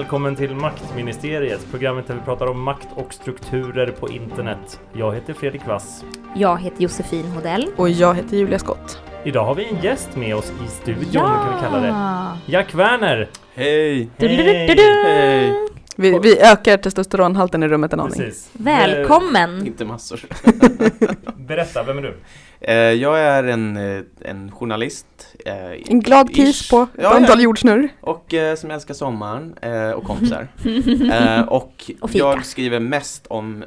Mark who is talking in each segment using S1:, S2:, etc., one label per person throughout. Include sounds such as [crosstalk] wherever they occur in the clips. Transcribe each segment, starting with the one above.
S1: Välkommen till Maktministeriet, programmet där vi pratar om makt och strukturer på internet. Jag heter Fredrik Wass.
S2: Jag heter Josefin Hodell.
S3: Och jag heter Julia Skott.
S1: Idag har vi en gäst med oss i studion, ja! kan vi kalla det. Jack Werner!
S4: Hej!
S1: Hej!
S4: Hej!
S3: Vi, vi ökar testosteronhalten i rummet en aning.
S1: Precis.
S2: Välkommen!
S4: Inte massor.
S1: Berätta, vem är du?
S4: Eh, jag är en, eh, en journalist. eh,
S3: En glad kis på ett
S4: Ja,
S3: antal
S4: ja.
S3: jordsnurr.
S4: Och som älskar sommaren och kompisar. [laughs] och
S2: Och
S4: jag skriver mest om,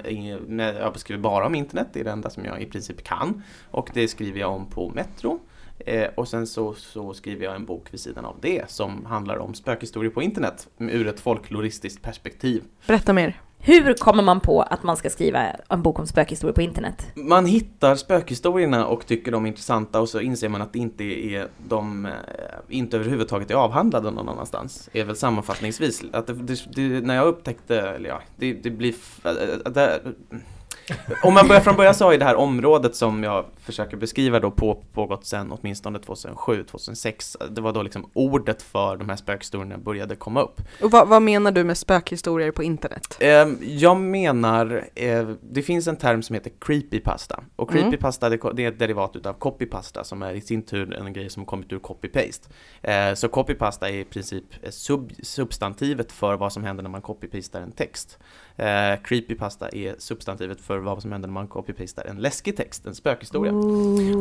S4: jag skriver bara om internet, det är det enda som jag i princip kan. Och det skriver jag om på Metro. Eh, och sen så, så skriver jag en bok vid sidan av det som handlar om spökhistorier på internet ur ett folkloristiskt perspektiv.
S3: Berätta mer.
S2: Hur kommer man på att man ska skriva en bok om spökhistorier på internet?
S4: Man hittar spökhistorierna och tycker de är intressanta och så inser man att det inte är de eh, inte överhuvudtaget är avhandlade någon annanstans. Det Är väl sammanfattningsvis. Att det, det, det, när jag upptäckte, eller ja, det, det blir om man börjar från början så har ju det här området som jag försöker beskriva då på, pågått sedan åtminstone 2007, 2006. Det var då liksom ordet för de här spökhistorierna började komma upp.
S3: Och vad, vad menar du med spökhistorier på internet?
S4: Eh, jag menar, eh, det finns en term som heter creepypasta. Och
S3: Mm.
S4: creepypasta det, det är ett derivat utav copypasta som är i sin tur en grej som kommit ur copy-paste. Eh, så copypasta är i princip eh, sub, substantivet för vad som händer när man copy-pastar en text. Eh, creepypasta är substantivet för vad som händer när man copy-pastar en läskig text, en spökhistoria.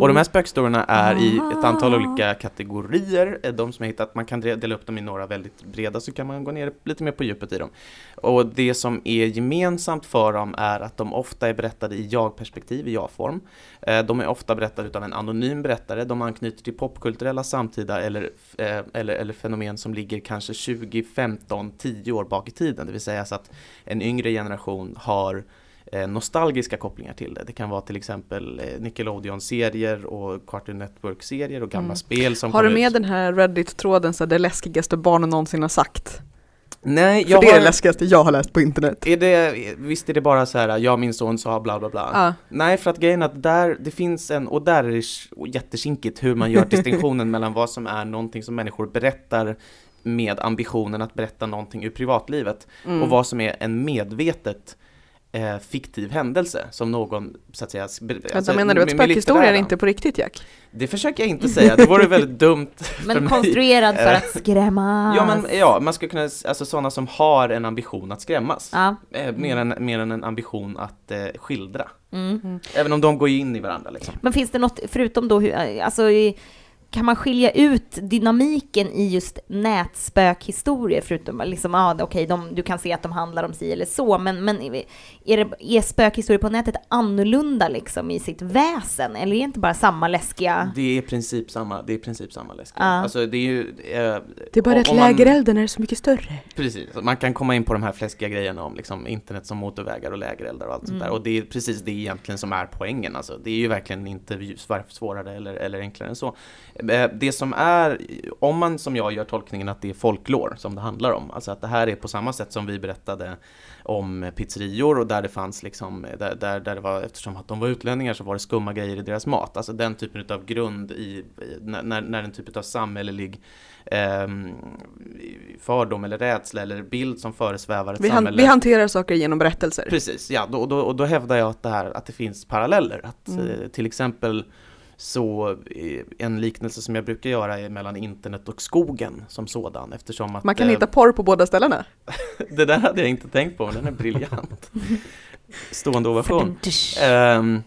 S4: Och de här spökhistorierna är i ett antal olika kategorier. Eh, De som jag hittat, man kan de- dela upp dem i några väldigt breda så kan man gå ner lite mer på djupet i dem. Och det som är gemensamt för dem är att de ofta är berättade i jag-perspektiv, i jag-form. Eh, De är ofta berättade av en anonym berättare, de anknyter till popkulturella samtida eller, eh, eller, eller fenomen som ligger kanske 20, 15, 10 år bak i tiden. Det vill säga så att en yngre generation har nostalgiska kopplingar till det. Det kan vara till exempel eh, Nickelodeon-serier och Cartoon Network-serier och gamla
S3: Mm.
S4: spel som
S3: Har du med
S4: ut.
S3: den här Reddit-tråden så det läskigaste barnen någonsin har sagt?
S4: Nej,
S3: För
S4: jag
S3: det är det läskigaste jag har läst på internet.
S4: Är det, visst är det bara så här, jag min son sa bla bla bla.
S3: Ja.
S4: Nej, för att grejen är att där, det finns en, och där är det jättekinkigt hur man gör [laughs] distinktionen mellan vad som är någonting som människor berättar med ambitionen att berätta någonting ur privatlivet
S3: Mm.
S4: och vad som är en medvetet eh, fiktiv händelse som någon, så att säga, alltså,
S3: menar du att spökhistorier är inte på riktigt Jack?
S4: Det försöker jag inte säga, det vore väldigt dumt [laughs] för
S2: Men
S4: mig.
S2: konstruerad för
S4: Eh,
S2: att skrämmas.
S4: Ja, men ja, man ska kunna, alltså sådana som har en ambition att skrämmas.
S2: Ja.
S4: Eh, mer, än, mer än en ambition att eh, skildra.
S2: Mm.
S4: Även om de går in i varandra liksom.
S2: Men finns det något, förutom då, hur, alltså, i- kan man skilja ut dynamiken i just nätspökhistorier, förutom liksom, okej, de, du kan se att de handlar om si eller så, men, men är, det, är spökhistorier på nätet annorlunda liksom i sitt väsen, eller är det inte bara samma läskiga?
S4: Det är i princip samma, det är i princip samma läsk.
S2: Ja.
S4: Alltså det är ju... Eh,
S3: Det är bara att lägerelden är så mycket större.
S4: Precis, man kan komma in på de här fläskiga grejerna om liksom internet som motorvägar och lägereldar och allt sånt
S2: Mm.
S4: där. Och det är precis det egentligen som är poängen. Alltså, det är ju verkligen inte svårare eller, eller enklare än så. Eh, Det som är, om man som jag gör tolkningen att det är folklore som det handlar om, alltså att det här är på samma sätt som vi berättade om pizzerior och där det fanns liksom, där, där, där det var, eftersom att de var utlänningar så var det skumma grejer i deras mat. Alltså den typen av grund i, när, när när en typ av samhällelig ehm, fördom eller rädsla eller bild som föresvävar ett
S3: Vi, han,
S4: samhälle.
S3: vi hanterar saker genom berättelser.
S4: Precis, ja, då, då, och då hävdar jag att det, här, att det finns paralleller. Att
S3: Mm.
S4: eh, till exempel så eh, en liknelse som jag brukar göra är mellan internet och skogen som sådan eftersom att
S3: Man kan
S4: eh,
S3: hitta porr på båda ställena. [laughs]
S4: det där hade jag inte tänkt på, men den är briljant. [laughs] Stående ovation. Ehm,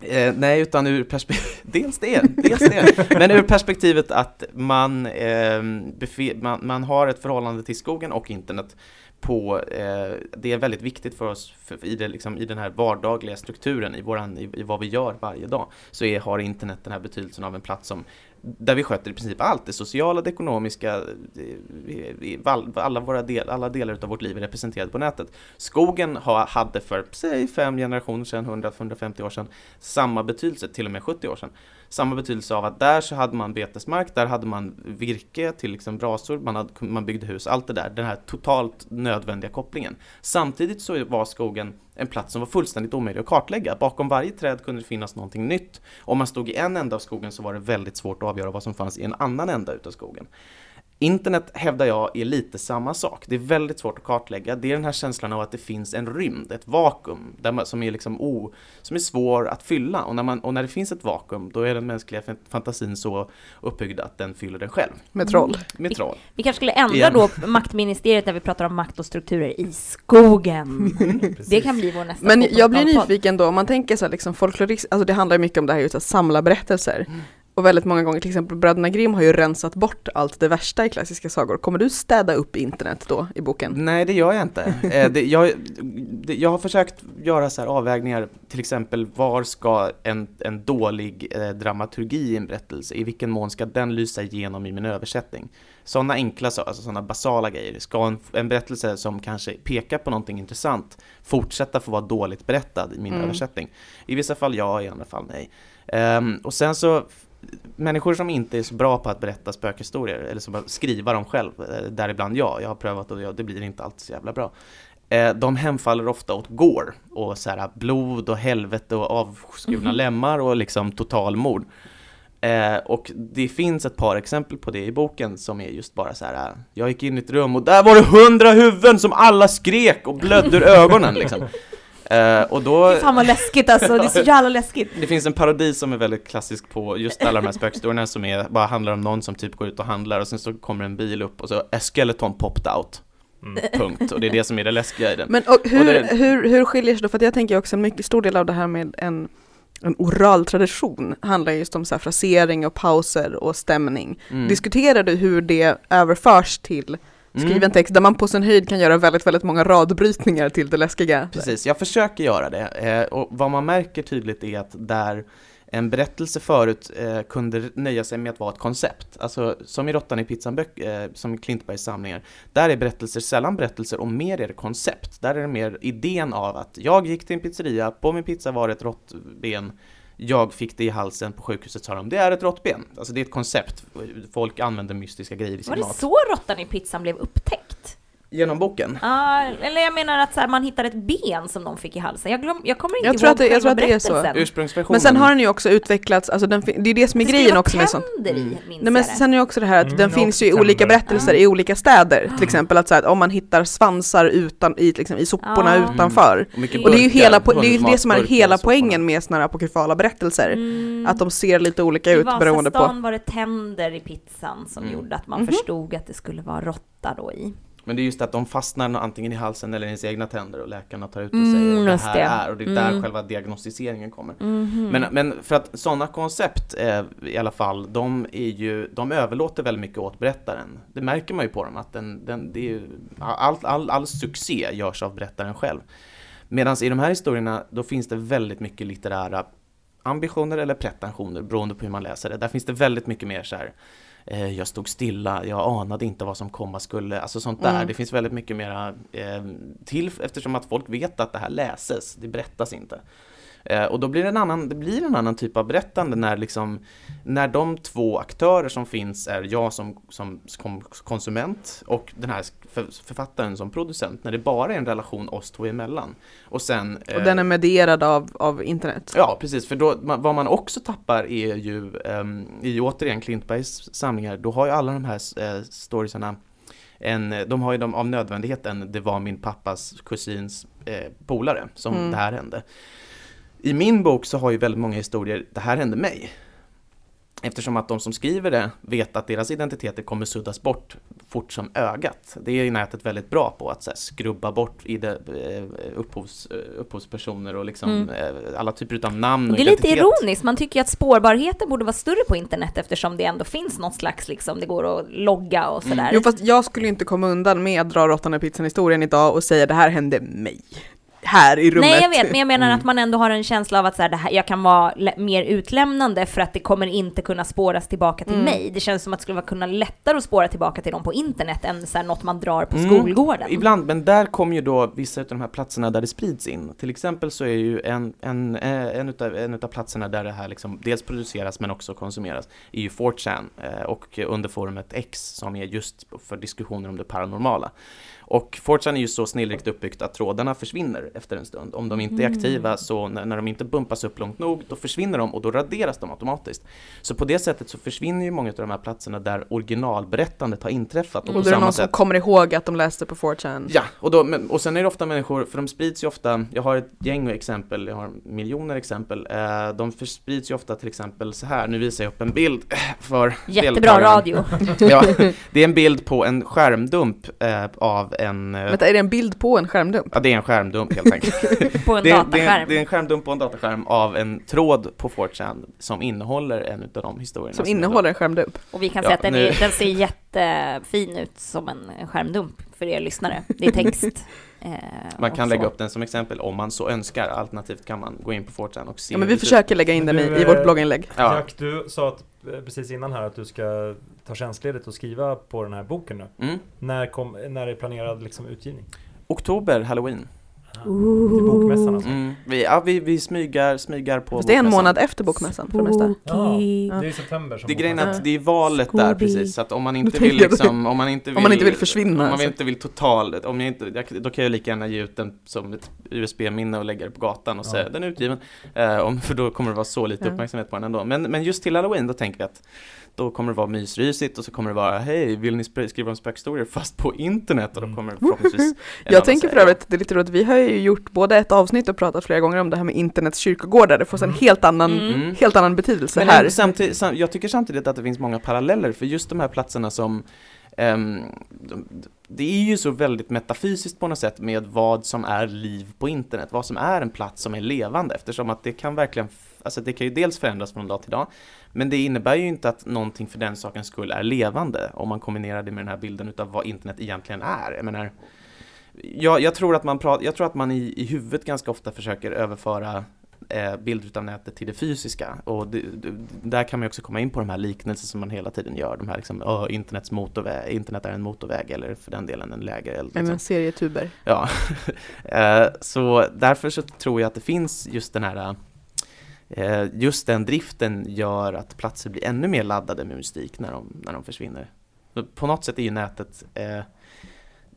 S4: eh, nej, utan ur perspektivet, [laughs] dels det, dels det, men ur perspektivet att man, befe- man, man har ett förhållande till skogen och internet på, eh, det är väldigt viktigt för oss för, i, det, liksom, i den här vardagliga strukturen, i, våran, i, i vad vi gör varje dag, så är, har internet den här betydelsen av en plats som där vi sköter i princip allt, det sociala, det ekonomiska, eh, alla, våra del, alla delar av vårt liv är representerade på nätet. Skogen ha, hade för, säg fem generationer sedan, 100-150 år sedan, samma betydelse, till och med 70 år sedan, samma betydelse av att där så hade man betesmark, där hade man virke till liksom brasor, man, hade, man byggde hus, allt det där, den här totalt nödvändiga kopplingen. Samtidigt så var skogen en plats som var fullständigt omöjlig att kartlägga. Bakom varje träd kunde det finnas någonting nytt. Om man stod i en ända av skogen så var det väldigt svårt att avgöra vad som fanns i en annan ända utav skogen. Internet hävdar jag är lite samma sak. Det är väldigt svårt att kartlägga. Det är den här känslan av att det finns en rymd, ett vakuum, där man, som, är liksom o, som är svår att fylla. Och när, man, och när det finns ett vakuum, då är den mänskliga fan- fantasin så uppbyggd att den fyller den själv.
S3: Med troll.
S4: Med troll.
S2: Vi kanske skulle ändra
S4: Igen.
S2: då maktministeriet när vi pratar om makt och strukturer i skogen. [laughs] Det kan bli vår nästa
S3: Men jag blir nyfiken då, om man tänker så här liksom folklorism, alltså det handlar mycket om det här just att samla berättelser. Och väldigt många gånger, till exempel Bröderna Grimm har ju rensat bort allt det värsta i klassiska sagor. Kommer du städa upp internet då i boken?
S4: Nej, det gör jag inte. Eh, det, jag, det, jag har försökt göra så här avvägningar, till exempel var ska en, en dålig eh, dramaturgi i en berättelse, i vilken mån ska den lysa igenom i min översättning? Sådana enkla saker, alltså sådana basala grejer. Ska en, en berättelse som kanske pekar på någonting intressant fortsätta få vara dåligt berättad i min
S3: Mm.
S4: översättning? I vissa fall ja, i andra fall nej. Ehm, och sen så Människor som inte är så bra på att berätta spökhistorier, eller som skriva dem själv, eh, däribland jag, jag har prövat och det blir inte alltid så jävla bra. Eh, De hemfaller ofta åt gore och så här blod och helvete och avskurna lemmar och liksom totalmord. Eh, och det finns ett par exempel på det i boken som är just bara så här. Jag gick in i ett rum och där var det hundra huvuden som alla skrek och blödde ur [laughs] ögonen liksom. Eh, och då...
S2: Fan vad läskigt alltså, det är så jävla läskigt.
S4: Det finns en parodi som är väldigt klassisk på just alla de här spökhistorierna som är, bara handlar om någon som typ går ut och handlar och sen så kommer en bil upp och så a skeleton popped out.
S1: Mm.
S4: Punkt. Och det är det som är det läskiga i den.
S3: Men och hur,
S4: Och det-
S3: hur, hur skiljer sig då, för att jag tänker också en mycket stor del av det här med en, en oral tradition handlar just om så här frasering och pauser och stämning.
S4: Mm.
S3: Diskuterar du hur det överförs till skriven
S4: Mm.
S3: text där man på sin höjd kan göra väldigt, väldigt många radbrytningar till det läskiga?
S4: Precis, jag försöker göra det. Eh, och vad man märker tydligt är att där en berättelse förut eh, kunde nöja sig med att vara ett koncept, alltså som i Råttan i pizzan, eh, som i Klintbergs samlingar, där är berättelser sällan berättelser och mer är det koncept. Där är det mer idén av att jag gick till en pizzeria, på min pizza var det ett råttben, jag fick det i halsen på sjukhuset sa de, det är ett råttben. Alltså det är ett koncept, folk använder mystiska grejer i sin
S2: Var det
S4: mat.
S2: så råttan i pizzan blev upptäckt?
S4: Genom boken?
S2: Ja, eller jag menar att så här, man hittar ett ben som någon fick i halsen. Jag, glöm, jag kommer inte
S3: Jag tror
S2: ihåg
S3: att det- jag tror att det är så.
S4: Ursprungsversionen.
S3: Men sen har den ju också utvecklats, alltså den, det är det som är
S2: Det
S3: grejen också med sånt.
S2: tänder i, minns
S3: Nej men sen är ju också det här att
S1: Mm,
S3: den finns ju i olika berättelser
S2: Ja.
S3: i olika städer. Till exempel att, så här, att om man hittar svansar utan, i, liksom, i soporna
S2: Ja.
S3: utanför.
S4: Och, mycket
S3: Och det är ju
S4: burkar,
S3: hela, po- det är ju det som är hela poängen med sådana här apokryfala berättelser.
S2: Mm.
S3: Att de ser lite olika
S2: I
S3: ut beroende på.
S2: Vasastan var det tänder i pizzan som
S4: Mm.
S2: gjorde att man
S3: Mhm.
S2: förstod att det skulle vara råtta då i.
S4: Men det är just att de fastnar antingen i halsen eller i ens egna tänder och läkarna tar ut och
S2: Mm,
S4: säger det
S2: just
S4: här
S2: det.
S4: är och det är där
S2: Mm.
S4: själva diagnostiseringen kommer.
S2: Mhm.
S4: Men, men för att sådana koncept eh, i alla fall, de är ju, de överlåter väldigt mycket åt berättaren. Det märker man ju på dem att den, den, det är ju, all, all, all succé görs av berättaren själv. Medan i de här historierna, då finns det väldigt mycket litterära ambitioner eller pretensioner beroende på hur man läser det. Där finns det väldigt mycket mer så här jag stod stilla, jag anade inte vad som komma skulle, alltså sånt där.
S3: Mm.
S4: Det finns väldigt mycket mera eh, till eftersom att folk vet att det här läses, det berättas inte. Eh, och då blir det en annan, det blir en annan typ av berättande när liksom, när de två aktörer som finns är jag som, som, konsument och den här författaren som producent, när det bara är en relation oss två emellan. Och sen...
S3: Och
S4: eh,
S3: den är medierad av, av internet.
S4: Ja, precis, för då, vad man också tappar är ju, i återigen Klintbergs samlingar, då har ju alla de här uh, storiesarna en, de har ju de av nödvändighet en, det var min pappas kusins eh, polare som
S3: Mm.
S4: det här hände. I min bok så har ju väldigt många historier, det här hände mig. Eftersom att de som skriver det vet att deras identiteter kommer suddas bort fort som ögat. Det är ju nätet väldigt bra på att så här, skrubba bort i det, eh, upphovs, eh, upphovspersoner och liksom
S2: Mm.
S4: eh, alla typer av namn och
S2: Det är lite
S4: identitet.
S2: ironiskt, man tycker ju att spårbarheten borde vara större på internet eftersom det ändå finns något slags, liksom, det går att logga och sådär.
S3: Jo fast jag skulle inte komma undan med att dra råttan i pizzan historien idag och säga det här hände mig. Här i rummet.
S2: Nej jag vet, men jag menar
S4: Mm.
S2: att man ändå har en känsla av att så här, det här, jag kan vara mer utlämnande för att det kommer inte kunna spåras tillbaka till
S3: Mm.
S2: mig. Det känns som att det skulle kunna lättare att spåra tillbaka till dem på internet än så här, något man drar på
S4: Mm,
S2: skolgården.
S4: Ibland, men där kommer ju då vissa av de här platserna där det sprids in. Till exempel så är ju en, en, eh, en, utav, en utav platserna där det här liksom dels produceras men också konsumeras är ju 4chan eh, och under forumet X som är just för diskussioner om det paranormala. Och 4chan är ju så snillrikt uppbyggt att trådarna försvinner efter en stund. Om de inte är
S2: Mm.
S4: aktiva så när, när de inte bumpas upp långt nog, då försvinner de och då raderas de automatiskt. Så på det sättet så försvinner ju många av de här platserna där originalberättandet har inträffat. Och
S3: Och då är det någon som
S4: sätt
S3: kommer ihåg att de läste på 4chan.
S4: Ja, och, då, men, och sen är det ofta människor, för de sprids ju ofta, jag har ett gäng exempel, jag har miljoner exempel, eh, de sprids ju ofta till exempel så här, nu visar jag upp en bild för
S2: Jättebra radio.
S4: Ja, [laughs] det är en bild på en skärmdump eh, en, eh,
S3: Vänta, är det en bild på en skärmdump?
S4: ja det är en skärmdump helt enkelt. [laughs]
S2: På en
S4: Det är, det,
S2: dataskärm.
S4: är, det är en skärmdump på en dataskärm av en tråd på 4chan som innehåller en av de historierna.
S3: Som
S4: jag
S3: innehåller en skärmdump?
S2: Och vi kan
S4: Ja,
S2: säga att den, är, den ser jättefin ut som en skärmdump för er lyssnare. Det är text. [laughs] Eh,
S4: Man kan lägga upp den som exempel om man så önskar, alternativt kan man gå in på 4chan och se
S3: Ja men vi försöker lägga in den i, i vårt blogginlägg.
S4: Ja.
S1: Jack, du sa att, precis innan här att du ska ta tjänstledigt och skriva på den här boken nu.
S4: Mm.
S1: När, kom, när är planerad liksom, utgivning?
S4: Oktober, halloween.
S1: Till bokmässan alltså?
S4: Mm. Vi, ja, vi, vi smygar, smygar på
S3: Fast det är en månad efter bokmässan för det mesta.
S1: Ja, det är september som
S4: Det är grejen att det är valet där
S2: Scooby.
S4: precis, så att om man inte vill liksom, om man inte vill
S3: Om man inte vill försvinna,
S4: Om man
S3: alltså.
S4: inte vill totalt, om jag inte, då kan jag lika gärna ge ut den som ett USB-minne och lägga det på gatan och
S1: Ja.
S4: säga den är utgiven. Om, [laughs] för då kommer det vara så lite uppmärksamhet på den ändå. Men, men just till halloween, då tänker vi att då kommer det vara mysrysigt och så kommer det vara hej, vill ni skriva om spökhistorier fast på internet? Och då
S1: Mm.
S4: kommer det förhoppningsvis [laughs]
S3: Jag tänker för övrigt, det är lite roligt, vi har ju gjort både ett avsnitt och pratat flera gånger om det här med internets kyrkogårdar, det får en
S1: Mm.
S3: helt annan,
S2: Mm.
S4: Mm.
S3: helt annan betydelse
S4: Men
S3: här.
S4: samtidigt, sam, jag tycker samtidigt att det finns många paralleller för just de här platserna som ehm, de, det är ju så väldigt metafysiskt på något sätt med vad som är liv på internet, vad som är en plats som är levande eftersom att det kan verkligen, alltså det kan ju dels förändras från dag till dag men det innebär ju inte att någonting för den sakens skull är levande om man kombinerar det med den här bilden utav vad internet egentligen är. Jag menar, jag, jag tror att man, prat, jag tror att man i, i huvudet ganska ofta försöker överföra eh, bilder utav nätet till det fysiska. Och det, det, där kan man också komma in på de här liknelser som man hela tiden gör. De här liksom, "Åh, internets motorväg, internet är en motorväg eller för den delen en lägereld. Liksom.
S3: men serietuber.
S4: Ja, [laughs] Eh, så därför så tror jag att det finns just den här eh, Just den driften gör att platser blir ännu mer laddade med mystik när de, när de försvinner. På något sätt är ju nätet eh,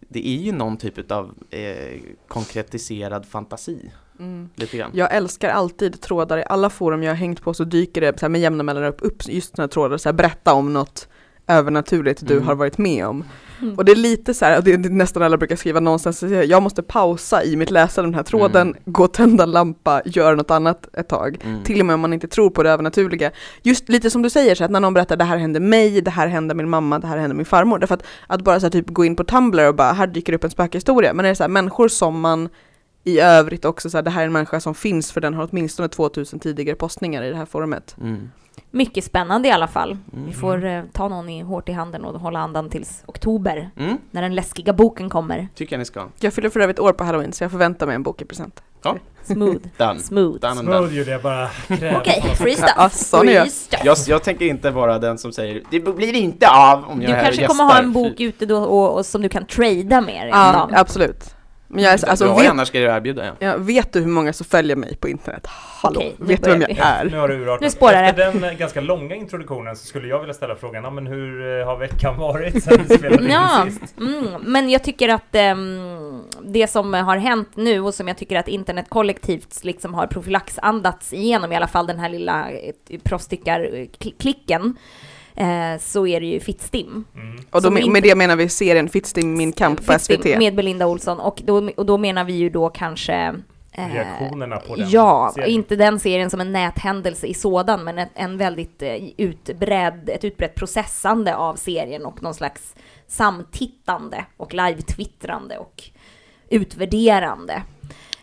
S4: Det är ju någon typ av eh, konkretiserad fantasi,
S3: Mm.
S4: lite grann.
S3: Jag älskar alltid trådar, i alla forum jag har hängt på så dyker det så här med jämna mellanrum upp, upp just sådana trådar, så här, berätta om något övernaturligt du
S4: Mm.
S3: har varit med om.
S2: Mm.
S3: Och det är lite så här, och det är nästan alla brukar skriva någonstans, så jag måste pausa i mitt av den här tråden,
S4: Mm.
S3: gå och tända en lampa, göra något annat ett tag.
S4: Mm.
S3: Till och med om man inte tror på det övernaturliga. Just lite som du säger, så att när någon berättar det här hände mig, det här hände min mamma, det här hände min farmor. Därför att, att bara så här, typ gå in på Tumblr och bara, här dyker upp en spökhistoria. Men är det så här, människor som man i övrigt också, så här, det här är en människa som finns för den har åtminstone 2000 tidigare postningar i det här forumet.
S2: Mycket spännande i alla fall.
S4: Mm.
S2: Vi får eh, ta någon i, hårt i handen och hålla andan tills oktober,
S4: Mm.
S2: när den läskiga boken kommer.
S4: Tycker jag ni ska.
S3: Jag fyller för övrigt år på halloween så jag förväntar mig en bok i present.
S2: Smooth. [laughs]
S4: Done.
S2: Smooth.
S4: Done and
S1: Smooth
S4: done.
S1: Julia, bara. [laughs]
S2: Okej, free stuff.
S3: Ja,
S2: free stuff.
S4: Jag, jag tänker inte vara den som säger det blir inte av om jag
S2: Du kanske kommer ha en
S4: gästar."
S2: bok ute då och, och som du kan trada med en
S3: Ja, absolut. Men jag är, så- alltså,
S4: Bra,
S3: vet,
S4: annars ska jag erbjuda ja.
S3: ja, vet du hur många som följer mig på internet? Hallå,
S2: Okej, nu
S3: vet du vem jag
S2: börjar
S1: Nu
S3: är?
S1: har du urartat.
S2: Nu spårar det.
S1: Efter den eh, ganska långa introduktionen så skulle jag vilja ställa frågan, ja, men hur eh, har veckan varit sen vi spelade in
S2: Ja,
S1: sist?
S2: mm, men jag tycker att ehm, det som har hänt nu och som jag tycker att internet kollektivt liksom har profylaxandats igenom, i alla fall den här lilla eh, prostyckar-klicken, eh, så är det ju Fittstim.
S1: Mm.
S3: Och då, med, det menar vi serien Fittstim min kamp på
S2: Fittstim
S3: SVT.
S2: Med Belinda Olsson, och då, och då menar vi ju då kanske eh,
S1: Reaktionerna på den
S2: Ja,
S1: serien.
S2: inte den serien som en näthändelse i sådan, men en, en väldigt eh, utbredd, ett utbrett processande av serien och någon slags samtittande och live-twittrande och utvärderande.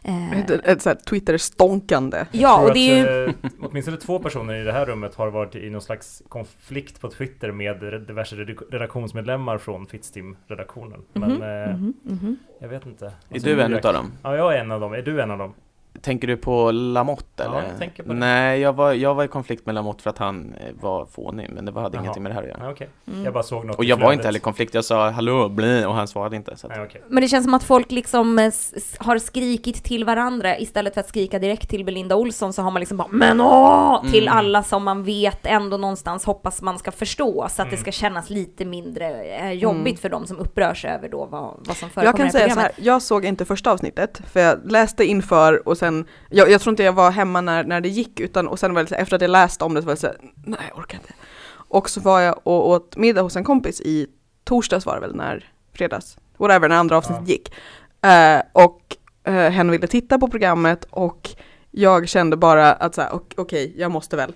S2: Eh,
S3: Ett, ett, så här Twitter-stonkande.
S2: ja, och det är ju...
S1: att, eh, åtminstone två personer i det här rummet har varit i någon slags konflikt på Twitter med diverse redak- redaktionsmedlemmar från Fittstim-redaktionen. Men
S2: Mhm,
S1: eh,
S2: mhm, mhm.
S1: jag vet inte.
S4: Är
S1: Alltså,
S4: du en utav dem?
S1: Ja, jag är en av dem. Är du en av dem?
S4: Tänker du på Lamotte
S1: Ja,
S4: eller?
S1: jag tänker på det.
S4: Nej, jag var, jag var i konflikt med Lamotte för att han eh, var fånig, men det var, hade
S1: Jaha.
S4: ingenting med det här att göra.
S1: Ja, okej.
S2: Mm.
S1: Jag bara såg något
S4: Och jag var inte heller i konflikt, jag sa hallå, bli, och han svarade inte. Så att,
S1: Nej, okej.
S2: Men det känns som att folk liksom eh, har skrikit till varandra istället för att skrika direkt till Belinda Olsson så har man liksom bara men åh! Till
S4: Mm.
S2: alla som man vet ändå någonstans hoppas man ska förstå så att det
S1: Mm.
S2: ska kännas lite mindre eh, jobbigt
S3: Mm.
S2: för de som upprörs över då vad, vad som förekommer
S3: Jag kan
S2: i
S3: säga så här, jag såg inte första avsnittet för jag läste inför och sen, jag, jag tror inte jag var hemma när, när det gick utan och sen var det så efter att jag läste om det så var det så här, nej jag orkar inte. Och så var jag och åt middag hos en kompis i torsdags var det väl när, fredags, whatever, när andra avsnittet
S1: Ja.
S3: gick. Eh, och uh, hen ville titta på programmet och jag kände bara att så här, ok- okej, jag måste väl.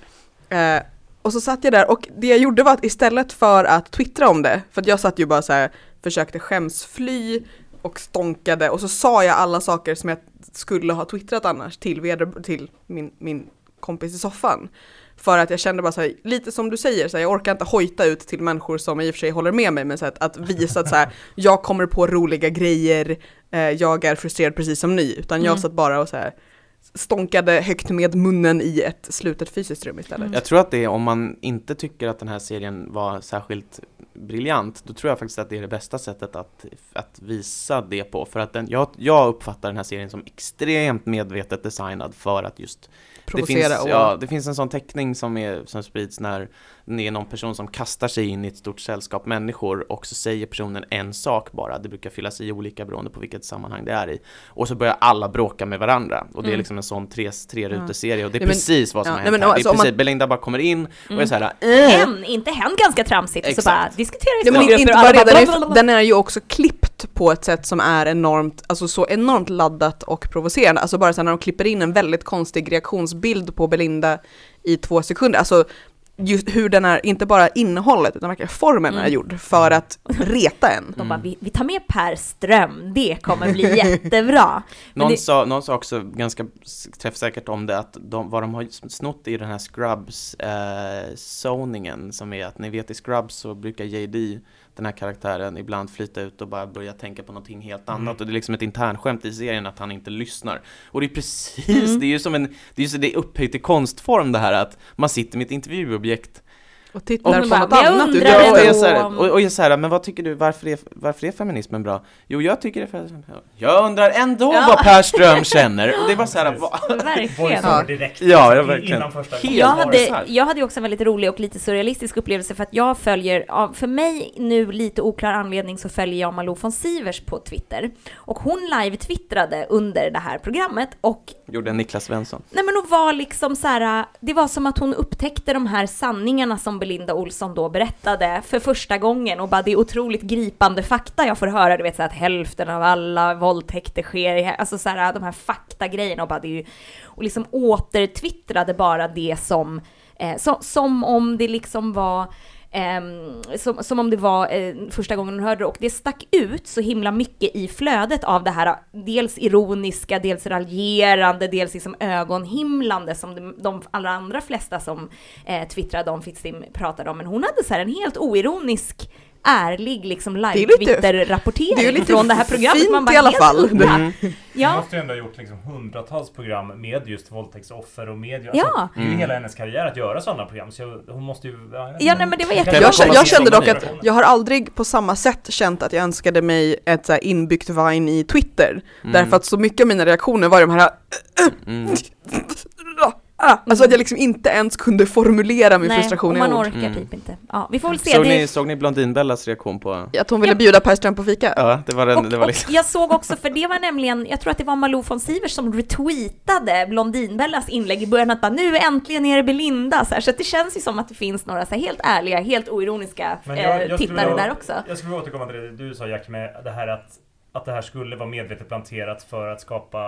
S3: Eh, och så satt jag där och det jag gjorde var att istället för att twittra om det, för att jag satt ju bara så här, försökte skämsfly och stånkade och så sa jag alla saker som jag skulle ha twittrat annars till, veder- till min, min kompis i soffan. För att jag kände bara så här, lite som du säger, så här, jag orkar inte hojta ut till människor som i och för sig håller med mig, men så här, att, att visa att så här, [laughs] jag kommer på roliga grejer, eh, jag är frustrerad precis som ni, utan jag
S2: Mm.
S3: satt bara och så här, stånkade högt med munnen i ett slutet fysiskt rum istället.
S2: Mm.
S4: Jag tror att det är om man inte tycker att den här serien var särskilt briljant, då tror jag faktiskt att det är det bästa sättet att, att visa det på. För att den, jag, jag uppfattar den här serien som extremt medvetet designad för att just det
S3: Provocera
S4: finns,
S3: och...
S4: ja, det finns en sån teckning som, är, som sprids när det är någon person som kastar sig in i ett stort sällskap människor och så säger personen en sak bara. Det brukar fyllas i olika beroende på vilket sammanhang det är i. Och så börjar alla bråka med varandra. Och det är
S2: Mm.
S4: Liksom en sån tre, tre ruteserie och det är
S3: Nej, men-
S4: precis vad som
S3: ja,
S4: har
S3: nej,
S4: hänt
S3: men
S4: här.
S3: alltså,
S4: det är
S3: man-
S4: precis, Belinda bara kommer in och är
S2: Mm.
S4: såhär äh,
S2: Hen, inte hen ganska tramsigt och så
S4: Exakt.
S2: bara diskutera i smågrupper
S3: inte bara den är, den är ju också klippt på ett sätt som är enormt, alltså så enormt laddat och provocerande. Alltså bara så här när de klipper in en väldigt konstig reaktionsbild på Belinda i två sekunder. Alltså just hur den är, inte bara innehållet utan verkligen formen
S2: Mm.
S3: är gjord för att reta en.
S2: De bara,
S4: Mm.
S2: vi, vi tar med Per Ström, det kommer bli [laughs] jättebra.
S4: Någon,
S2: det-
S4: sa, någon sa också ganska träffsäkert om det att de, vad de har snott i den här Scrubs eh, zoningen som är att ni vet i Scrubs så brukar JD, den här karaktären, ibland flyta ut och bara börja tänka på någonting helt
S1: Mm.
S4: annat och det är liksom ett internskämt i serien att han inte lyssnar. Och det är precis,
S2: Mm.
S4: det är ju som en, det är ju så det är upphöjt i konstform det här att man sitter med ett intervjuobjekt
S3: Och
S4: Och
S3: tittar på
S2: bara,
S3: något
S2: men jag
S3: annat.
S2: undrar
S4: Ja, och jag, så här, och, och jag så här, men vad tycker du, varför är, varför är feminismen bra? Jo, jag tycker det är för, Jag undrar ändå
S2: Ja.
S4: vad Per Ström [laughs] känner, och det var så här, vad, [laughs]
S2: Verkligen.
S1: Voiceover direkt.
S4: Ja, ja,
S1: liksom,
S4: verkligen.
S2: Jag hade, jag hade ju också en väldigt rolig och lite surrealistisk upplevelse för att jag följer, av för mig nu lite oklar anledning så följer jag Malou von Sivers på Twitter. Och hon live-twittrade under det här programmet och
S4: gjorde en Niklas Svensson.
S2: Nej men hon var liksom så här, det var som att hon upptäckte de här sanningarna som Belinda Olsson då berättade för första gången och bara det är otroligt gripande fakta jag får höra, du vet så att hälften av alla våldtäkter sker i, alltså så här de här faktagrejerna och bara det är ju, och liksom återtwittrade bara det som, eh, så, som om det liksom var Ehm, som, som om det var eh, första gången hon hörde det och det stack ut så himla mycket i flödet av det här dels ironiska, dels raljerande, dels liksom ögonhimlande som de, de allra andra flesta som eh, twittrade om Fittstim pratade om. Men hon hade så här en helt oironisk ärlig liksom live-twitter-rapportering
S3: det är ju lite
S2: från det här programmet.
S3: fint
S2: Man bara
S3: i alla fall.
S4: Mm.
S1: Hon
S2: Ja,
S1: måste ju ändå ha gjort liksom hundratals program med just våldtäktsoffer och med...
S2: Ja.
S1: Alltså, det är ju
S4: Mm.
S1: hela hennes karriär att göra sådana program, så jag, hon måste ju... Ja,
S2: Ja, nej, men det var jätte-
S3: Jag, kände, jag kände dock att jag har aldrig på samma sätt känt att jag önskade mig ett så här inbyggt Vine i Twitter.
S4: Mm.
S3: Därför att så mycket av mina reaktioner var de här
S4: Mm.
S3: Ah, Alltså att jag liksom inte ens kunde formulera min
S2: nej,
S3: frustration i
S2: man
S3: ord.
S2: orkar
S4: Mm.
S2: typ inte. Ja, vi får väl se.
S4: Såg,
S2: Det-
S4: ni, såg ni Blondinbellas reaktion på...
S3: Att hon ville bjuda Per Ström på fika.
S4: Ja, det var, den,
S2: Och,
S4: det var liksom...
S2: jag såg också, för det var nämligen, jag tror att det var Malou von Sivers som retweetade Blondinbellas inlägg i början att bara nu äntligen är det Belinda, så, här, så att det känns ju som att det finns några så här, helt ärliga, helt oironiska
S1: Men jag- jag
S2: eh,
S1: skulle
S2: tittare
S1: vilja-
S2: där också.
S1: Jag skulle vilja återkomma till det du sa Jack med det här att, att det här skulle vara medvetet planterat för att skapa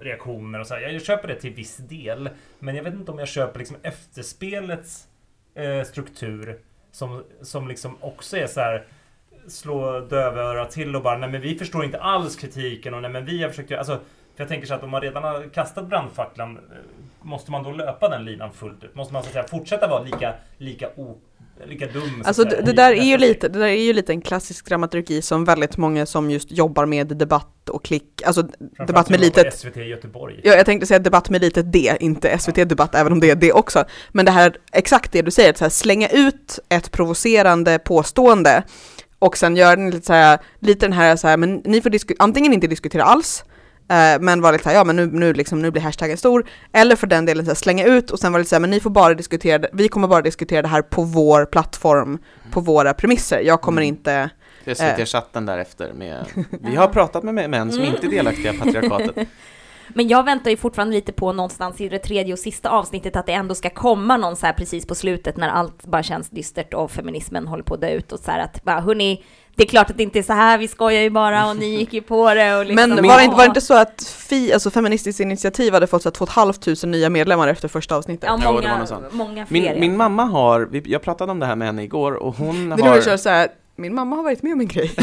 S1: reaktioner och så här. Jag köper det till viss del. Men jag vet inte om jag köper liksom efterspelets eh, struktur som, som liksom också är så här slå dövörat till och bara nej men vi förstår inte alls kritiken och nej men vi har försökt göra, alltså för jag tänker så att om man redan har kastat brandfacklan eh, Måste man då löpa den linan fullt ut? Måste man så att säga fortsätta vara lika, lika ok lika dum. så
S3: Alltså det, det där är ju lite, det där är ju lite en klassisk dramaturgi som väldigt många som just jobbar med debatt och klick, alltså debatt med litet
S1: SVT Göteborg.
S3: Ja, jag tänkte säga debatt med litet D, inte SVT-debatt, även om det är det också. Men det här, exakt det du säger, så här, slänga ut ett provocerande påstående och sen gör den lite så här, lite den här så här, men ni får antingen inte diskutera alls, men vara lite så här, ja men nu, nu, liksom, nu blir hashtaggen stor, eller för den delen så här, slänga ut och sen vara lite så här, men ni får bara diskutera, det- vi kommer bara diskutera det här på vår plattform, på våra premisser. Jag kommer
S4: Mm.
S3: inte
S4: SVT-chatten därefter med, [laughs] vi har pratat med män som inte är delaktiga i patriarkatet. [laughs]
S2: Men jag väntar ju fortfarande lite på någonstans i det tredje och sista avsnittet att det ändå ska komma någon så här precis på slutet när allt bara känns dystert och feminismen håller på att dö ut och så här att bara hörni, det är klart att det inte är så här, vi skojar ju bara och ni [laughs] gick ju på det och liksom,
S3: Men var det, inte, var det inte så att FI, alltså Feministiskt initiativ, hade fått så här 2 500 nya medlemmar efter första avsnittet?
S2: Ja,
S4: Jo, det var
S2: många,
S4: något sånt.
S2: många fler.
S4: Min,
S2: ja.
S4: min mamma har, jag pratade om det här med henne igår och hon
S3: Det
S4: har...
S3: kör så här, min mamma har varit med om en grej. [laughs]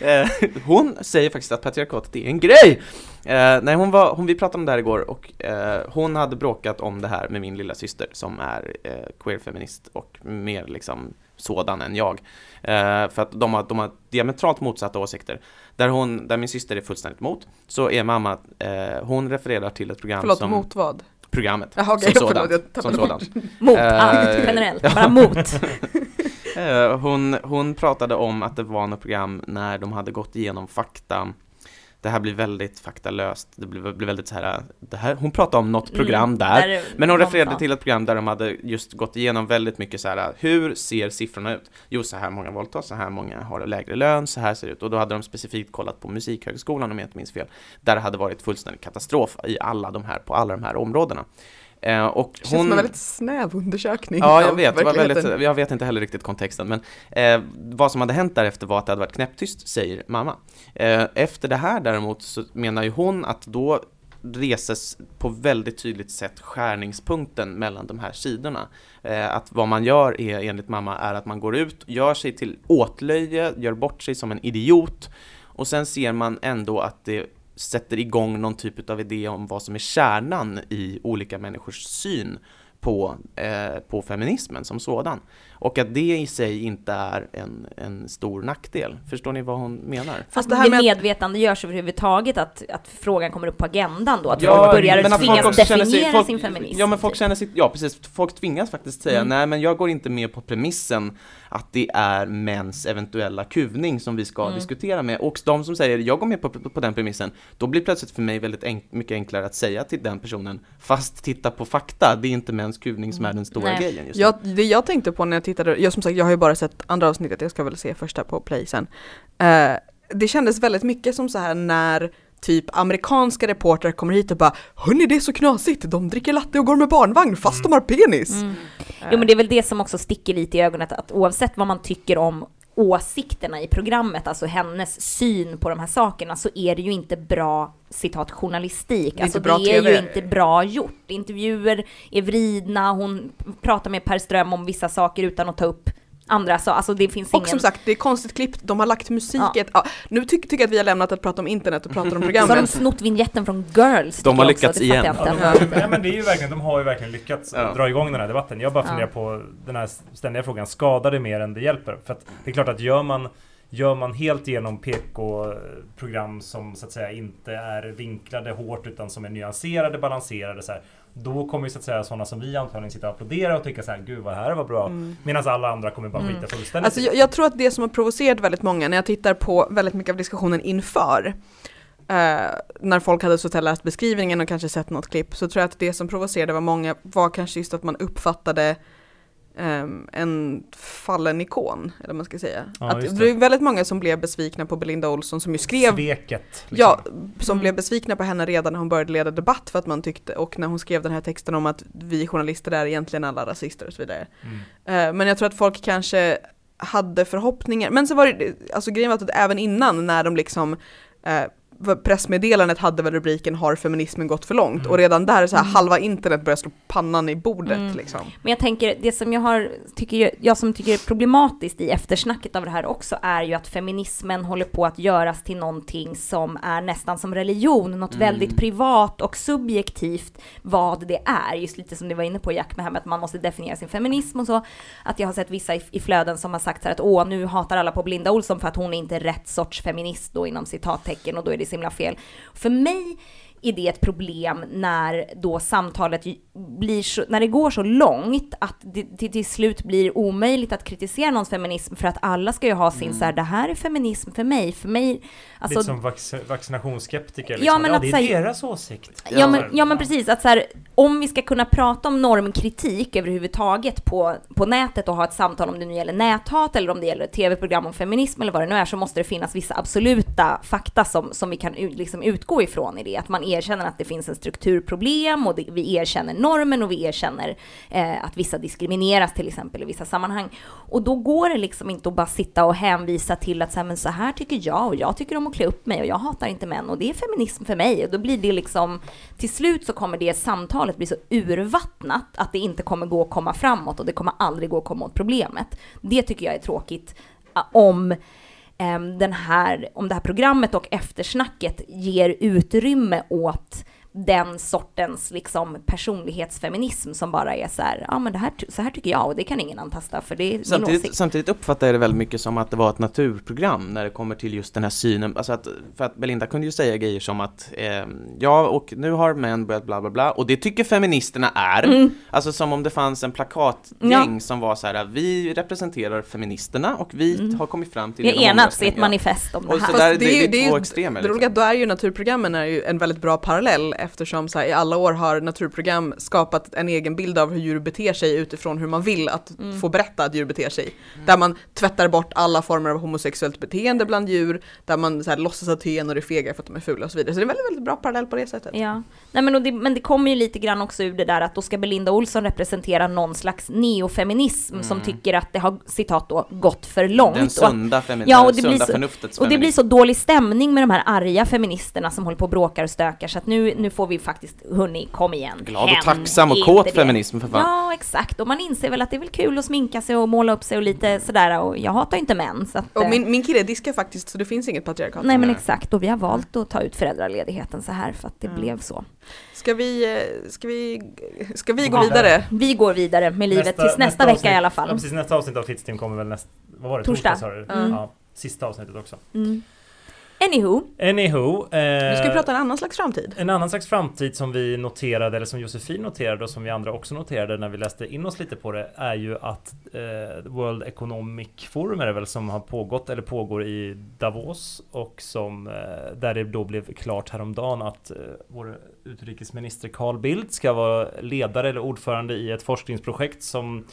S4: Eh, hon säger faktiskt att patriarkatet är en grej! Eh, nej, hon var, hon, vi pratade om det här igår och eh, hon hade bråkat om det här med min lilla syster som är eh, queerfeminist och mer liksom sådan än jag. Eh, för att de har, de har diametralt motsatta åsikter. Där, hon, där min syster är fullständigt emot, så är mamma, eh, hon refererar till ett program
S3: Förlåt,
S4: som...
S3: mot vad?
S4: Programmet.
S3: Jaha, okej,
S4: som
S3: förlåt,
S4: sådant.
S3: jag
S4: som sådant. [laughs]
S2: Mot
S4: Eh,
S2: allt generellt, bara mot. [laughs]
S4: Eh, hon, hon pratade om att det var något program när de hade gått igenom fakta det här blir väldigt faktalöst, det blir, blir väldigt så här, det här, hon pratade om något program
S2: Mm,
S4: där, men hon refererade
S2: sa.
S4: till ett program där de hade just gått igenom väldigt mycket så här, hur ser siffrorna ut? Jo, så här många våldtas, så här många har lägre lön, så här ser det ut. Och då hade de specifikt kollat på Musikhögskolan om jag inte minns fel, där det hade varit fullständig katastrof i alla de här, på alla de här områdena. Eh, och
S3: Det känns som en väldigt snäv undersökning
S4: Ja, jag vet. Var väldigt, jag vet inte heller riktigt kontexten, men eh, vad som hade hänt därefter var att det hade varit knäpptyst, säger mamma. Eh, efter det här däremot så menar ju hon att då reses på väldigt tydligt sätt skärningspunkten mellan de här sidorna. Eh, att vad man gör är, enligt mamma, är att man går ut, gör sig till åtlöje, gör bort sig som en idiot och sen ser man ändå att det sätter igång någon typ av idé om vad som är kärnan i olika människors syn på, eh, på feminismen som sådan. Och att det i sig inte är en, en stor nackdel. Förstår ni vad hon menar?
S3: Fast
S2: Att
S3: det här med att-
S2: medvetandegörs överhuvudtaget att, att frågan kommer upp på agendan då, att
S4: Ja,
S2: folk börjar
S4: men att
S2: tvingas
S4: folk
S2: definiera
S4: sig- folk-
S2: sin feminism.
S4: Ja men folk känner sig, ja precis, folk tvingas faktiskt säga
S2: Mm.
S4: nej men jag går inte med på premissen att det är mäns eventuella kuvning som vi ska
S2: Mm.
S4: diskutera med och de som säger jag går med på, på, på den premissen då blir det plötsligt för mig väldigt enk, mycket enklare att säga till den personen fast titta på fakta, det är inte mäns kuvning som är den stora
S2: Nej.
S4: grejen just.
S3: Jag, det jag tänkte på när jag tittade, jag som sagt jag har ju bara sett andra avsnittet, jag ska väl se första på play sen. Eh, det kändes väldigt mycket som så här när typ amerikanska reportrar kommer hit och bara Hörni det är så knasigt, de dricker latte och går med barnvagn fast de har penis.
S2: Mm. Jo men det är väl det som också sticker lite i ögonen, att oavsett vad man tycker om åsikterna i programmet, alltså hennes syn på de här sakerna, så är det ju inte bra citat journalistik.
S3: är
S2: alltså det är ju inte bra gjort. Intervjuer är vridna, hon pratar med Per Ström om vissa saker utan att ta upp andra saker. Alltså det finns ingen...
S3: Och som sagt, det är konstigt klippt, de har lagt musik
S2: Ja.
S3: ja, Nu ty- tycker jag att vi har lämnat att prata om internet och pratar om
S2: Så har de
S3: programmet.
S2: snott vignetten från Girls.
S4: De har lyckats igen.
S1: Ja, de, ja, men det är ju verkligen, de har ju verkligen lyckats
S4: Ja.
S1: dra igång den här debatten. Jag bara
S2: Ja.
S1: funderar på den här ständiga frågan, skadar det mer än det hjälper? För att det är klart att gör man Gör man helt igenom PK-program som så att säga inte är vinklade hårt utan som är nyanserade, balanserade så här, Då kommer ju så att säga sådana som vi antagligen sitta och applådera och tycka så här, gud vad det här var bra.
S3: Mm.
S1: Medan alla andra kommer bara skita fullständigt
S3: Alltså jag, jag tror att det som har provocerat väldigt många när jag tittar på väldigt mycket av diskussionen inför eh, när folk hade att säga läst beskrivningen och kanske sett något klipp så tror jag att det som provocerade var många var kanske just att man uppfattade ehm, en fallen ikon, eller vad man ska säga.
S1: Ja,
S3: att det
S1: det.
S3: var väldigt många som blev besvikna på Belinda Olsson som ju skrev
S1: Sveket. liksom.
S3: Ja, som
S2: Mm.
S3: blev besvikna på henne redan när hon började leda debatt för att man tyckte, och när hon skrev den här texten om att vi journalister är egentligen alla rasister och så vidare.
S1: Mm.
S3: Eh, Men jag tror att folk kanske hade förhoppningar, men så var det, alltså grejen var att även innan när de liksom eh, pressmeddelandet hade väl rubriken “Har feminismen gått för långt?”
S1: Mm.
S3: och redan där är så här,
S2: Mm.
S3: halva internet börjar slå pannan i bordet
S2: Mm.
S3: liksom.
S2: Men jag tänker, det som jag har, tycker jag, jag som tycker är problematiskt i eftersnacket av det här också är ju att feminismen håller på att göras till någonting som är nästan som religion, något
S4: Mm.
S2: väldigt privat och subjektivt vad det är. Just lite som du var inne på Jack med, här med att man måste definiera sin feminism och så. Att jag har sett vissa i, i flöden som har sagt så här att åh, nu hatar alla på Blinda Olsson för att hon är inte rätt sorts feminist då inom citattecken och då är det så himla fel. För mig är det ett problem när då samtalet blir så, när det går så långt att det till, till slut blir omöjligt att kritisera någons feminism för att alla ska ju ha sin så här, det här är feminism för mig, för mig, alltså
S1: Lite som vac vaccinationsskeptiker.
S2: Ja,
S1: Liksom.
S2: men
S1: ja,
S2: att
S1: det är
S2: säga-
S1: deras åsikt.
S2: Ja men, ja men precis, att så här, om vi ska kunna prata om normkritik överhuvudtaget på, på nätet och ha ett samtal om det nu gäller näthat eller om det gäller tv-program om feminism eller vad det nu är så måste det finnas vissa absoluta fakta som, som vi kan liksom utgå ifrån i det. Att man erkänner att det finns en strukturproblem och det, vi erkänner normen och vi erkänner eh, att vissa diskrimineras till exempel i vissa sammanhang. Och då går det liksom inte att bara sitta och hänvisa till att så här, men så här tycker jag och jag tycker om att klä upp mig och jag hatar inte män och det är feminism för mig. Och då blir det liksom, till slut så kommer det samtalet bli så urvattnat att det inte kommer gå att komma framåt och det kommer aldrig gå att komma åt problemet. Det tycker jag är tråkigt eh, om Ehm, den här, om det här programmet och eftersnacket ger utrymme åt den sortens liksom personlighetsfeminism som bara är så här, ja men det här, så här tycker jag och det kan ingen antasta för det är min
S4: Samtidigt,
S2: åsikt.
S4: samtidigt uppfattar jag det väldigt mycket som att det var ett naturprogram när det kommer till just den här synen. Alltså att, för att Belinda kunde ju säga grejer som att eh, ja, och nu har män börjat bla bla bla och det tycker feministerna är.
S2: Mm.
S4: Alltså som om det fanns en plakatgäng som var så här, vi representerar feministerna och vi
S2: Mm.
S4: har kommit fram till
S2: Vi har enats i ett manifest om det
S4: Och
S2: här.
S4: så
S3: Fast
S4: där, det,
S3: det är ju-
S4: det är två extremer.
S3: Det
S4: Liksom.
S3: roliga, då är ju naturprogrammen är ju en väldigt bra parallell eftersom så här, i alla år har naturprogram skapat en egen bild av hur djur beter sig utifrån hur man vill att
S2: Mm.
S3: få berätta att djur beter sig. Där man tvättar bort alla former av homosexuellt beteende bland djur, där man så här, låtsas att hyenor är fega för att de är fula och så vidare. Så det är en väldigt, väldigt bra parallell på det sättet.
S2: Ja, Nej, men, det, men det kommer ju lite grann också ur det där att då ska Belinda Olsson representera någon slags neofeminism som tycker att det har, citat då, gått för långt.
S4: Den sunda, femi-
S2: Ja, och det blir
S4: sunda
S2: så-
S4: förnuftets
S2: och det blir
S4: feminism.
S2: så dålig stämning med de här arga feministerna som håller på och bråkar och stökar så att nu, nu får vi faktiskt, hörni, kom igen.
S4: Glad och tacksam och kåt feminism för fan.
S2: Ja, exakt. Och man inser väl att det är väl kul att sminka sig och måla upp sig och lite sådär. Och jag hatar ju inte män. Så att,
S3: Och
S2: eh,
S3: min, min kille diskar faktiskt så det finns inget patriarkat.
S2: nej, men exakt. Och vi har valt att ta ut föräldraledigheten så här för att det
S3: Ja.
S2: blev så.
S3: Ska vi, eh, ska vi, ska vi
S1: Gå vidare.
S2: Vi går vidare med livet tills nästa, vecka
S1: avsnitt,
S2: i alla fall.
S1: Ja, precis, nästa avsnitt av Fittstim kommer väl nästa, vad var det?
S2: Torsdag.
S1: du?
S2: Mm.
S1: Ja, sista avsnittet också.
S2: Mm. Anywho,
S1: Anywho. Eh,
S3: Nu ska vi prata en annan slags framtid.
S1: En annan slags framtid som vi noterade, eller som Josefin noterade och som vi andra också noterade när vi läste in oss lite på det, är ju att eh, World Economic Forum är det väl som har pågått eller pågår i Davos och som eh, där det då blev klart häromdagen att eh, vår utrikesminister Carl Bildt ska vara ledare eller ordförande i ett forskningsprojekt som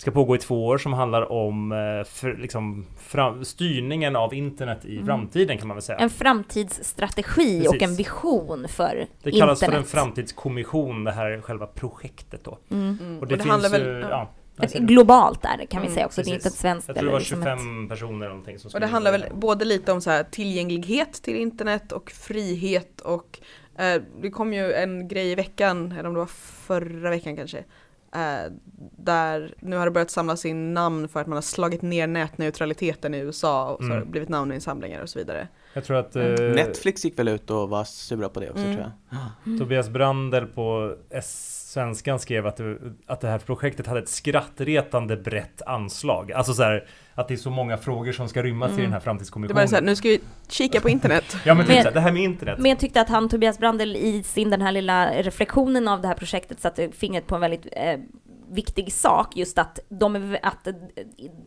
S1: ska pågå i två år som handlar om eh, för, liksom, fram, styrningen av internet i
S2: Mm.
S1: framtiden kan man väl säga.
S2: en framtidsstrategi och
S1: Precis.
S2: en vision för
S1: Det
S2: internet.
S1: kallas för en framtidskommission, det här själva projektet då.
S2: Mm.
S3: Mm.
S1: Och det, finns
S3: handlar
S1: ju,
S3: väl, ja.
S1: ja.
S2: Globalt är det kan vi
S3: Mm,
S2: säga också, det är inte
S1: precis.
S2: ett svenskt
S1: Jag tror det var
S2: liksom
S1: 25
S2: ett...
S1: personer eller någonting som
S3: Och det handlar väl både lite om så här tillgänglighet till internet och frihet och eh, det kom ju en grej i veckan, eller om det var förra veckan kanske, eh, där nu har det börjat samlas in namn för att man har slagit ner nätneutraliteten i USA och så har det
S1: Mm.
S3: blivit namninsamlingar och så vidare.
S1: Jag tror att eh,
S4: Netflix gick väl ut och var sura på det också
S3: Mm.
S4: tror jag.
S2: Mm.
S1: Tobias Brandel på S Svenskan skrev att det, att det här projektet hade ett skrattretande brett anslag. Alltså så här, att det är så många frågor som ska rymmas i
S2: Mm.
S1: den här
S3: Det
S1: framtidskommissionen.
S3: var så här, nu ska vi kika på internet. [laughs]
S1: Ja men typ
S2: Men-
S1: här, det här med internet.
S2: Men jag tyckte att han, Tobias Brandel, i sin den här lilla reflektionen av det här projektet satte fingret på en väldigt eh, viktig sak, just att, de, att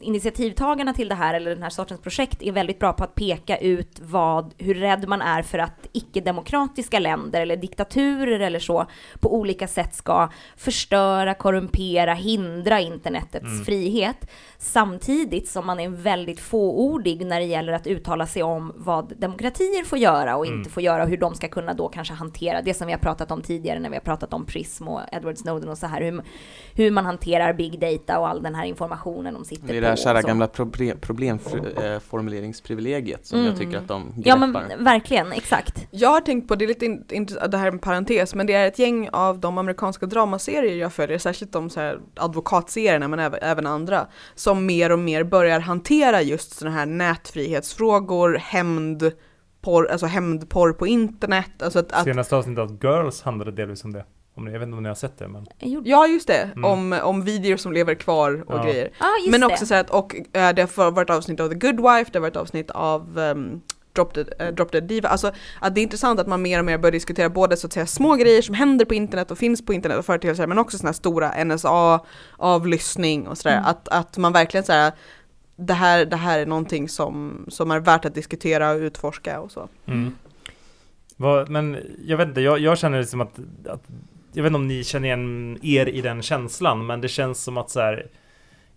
S2: initiativtagarna till det här, eller den här sortens projekt, är väldigt bra på att peka ut vad, hur rädd man är för att icke-demokratiska länder, eller diktaturer eller så, på olika sätt ska förstöra, korrumpera, hindra internetets
S1: Mm.
S2: frihet, samtidigt som man är väldigt fåordig när det gäller att uttala sig om vad demokratier får göra och
S1: Mm.
S2: inte får göra, och hur de ska kunna då kanske hantera det som vi har pratat om tidigare när vi har pratat om Prism och Edward Snowden och så här, hur, hur hur man hanterar big data och all den här informationen de sitter på.
S4: Det är det här kära gamla problem, problemformuleringsprivilegiet som jag
S2: Mm.
S4: tycker att de greppar.
S2: Ja men verkligen, exakt.
S3: Jag har tänkt på, det är lite in, inte- det här är en parentes, men det är ett gäng av de amerikanska dramaserier jag följer, särskilt de så här advokatserierna men även, även andra, som mer och mer börjar hantera just sådana här nätfrihetsfrågor, hämnd, porr, alltså hämndporr på internet, alltså att, att
S1: Senaste avsnittet av Girls handlade delvis om det. Om ni, jag vet inte om ni har sett det men...
S3: Ja just det,
S1: Mm.
S3: om, om videor som lever kvar och
S1: Ja.
S3: grejer.
S2: Just
S3: Men
S2: det.
S3: också så här att, och eh, det har varit avsnitt av The Good Wife, det har varit avsnitt av um, Drop, the, eh, Drop the Diva. Alltså att det är intressant att man mer och mer börjar diskutera både så att säga små grejer som händer på internet och finns på internet och företeelser men också sådana här stora NSA-avlyssning och sådär.
S2: Mm.
S3: Att, att man verkligen säger det här, det här är någonting som, som är värt att diskutera och utforska och så.
S1: Mm. Men jag vet inte, jag, jag känner det som att, att jag vet inte om ni känner igen er i den känslan, men det känns som att så här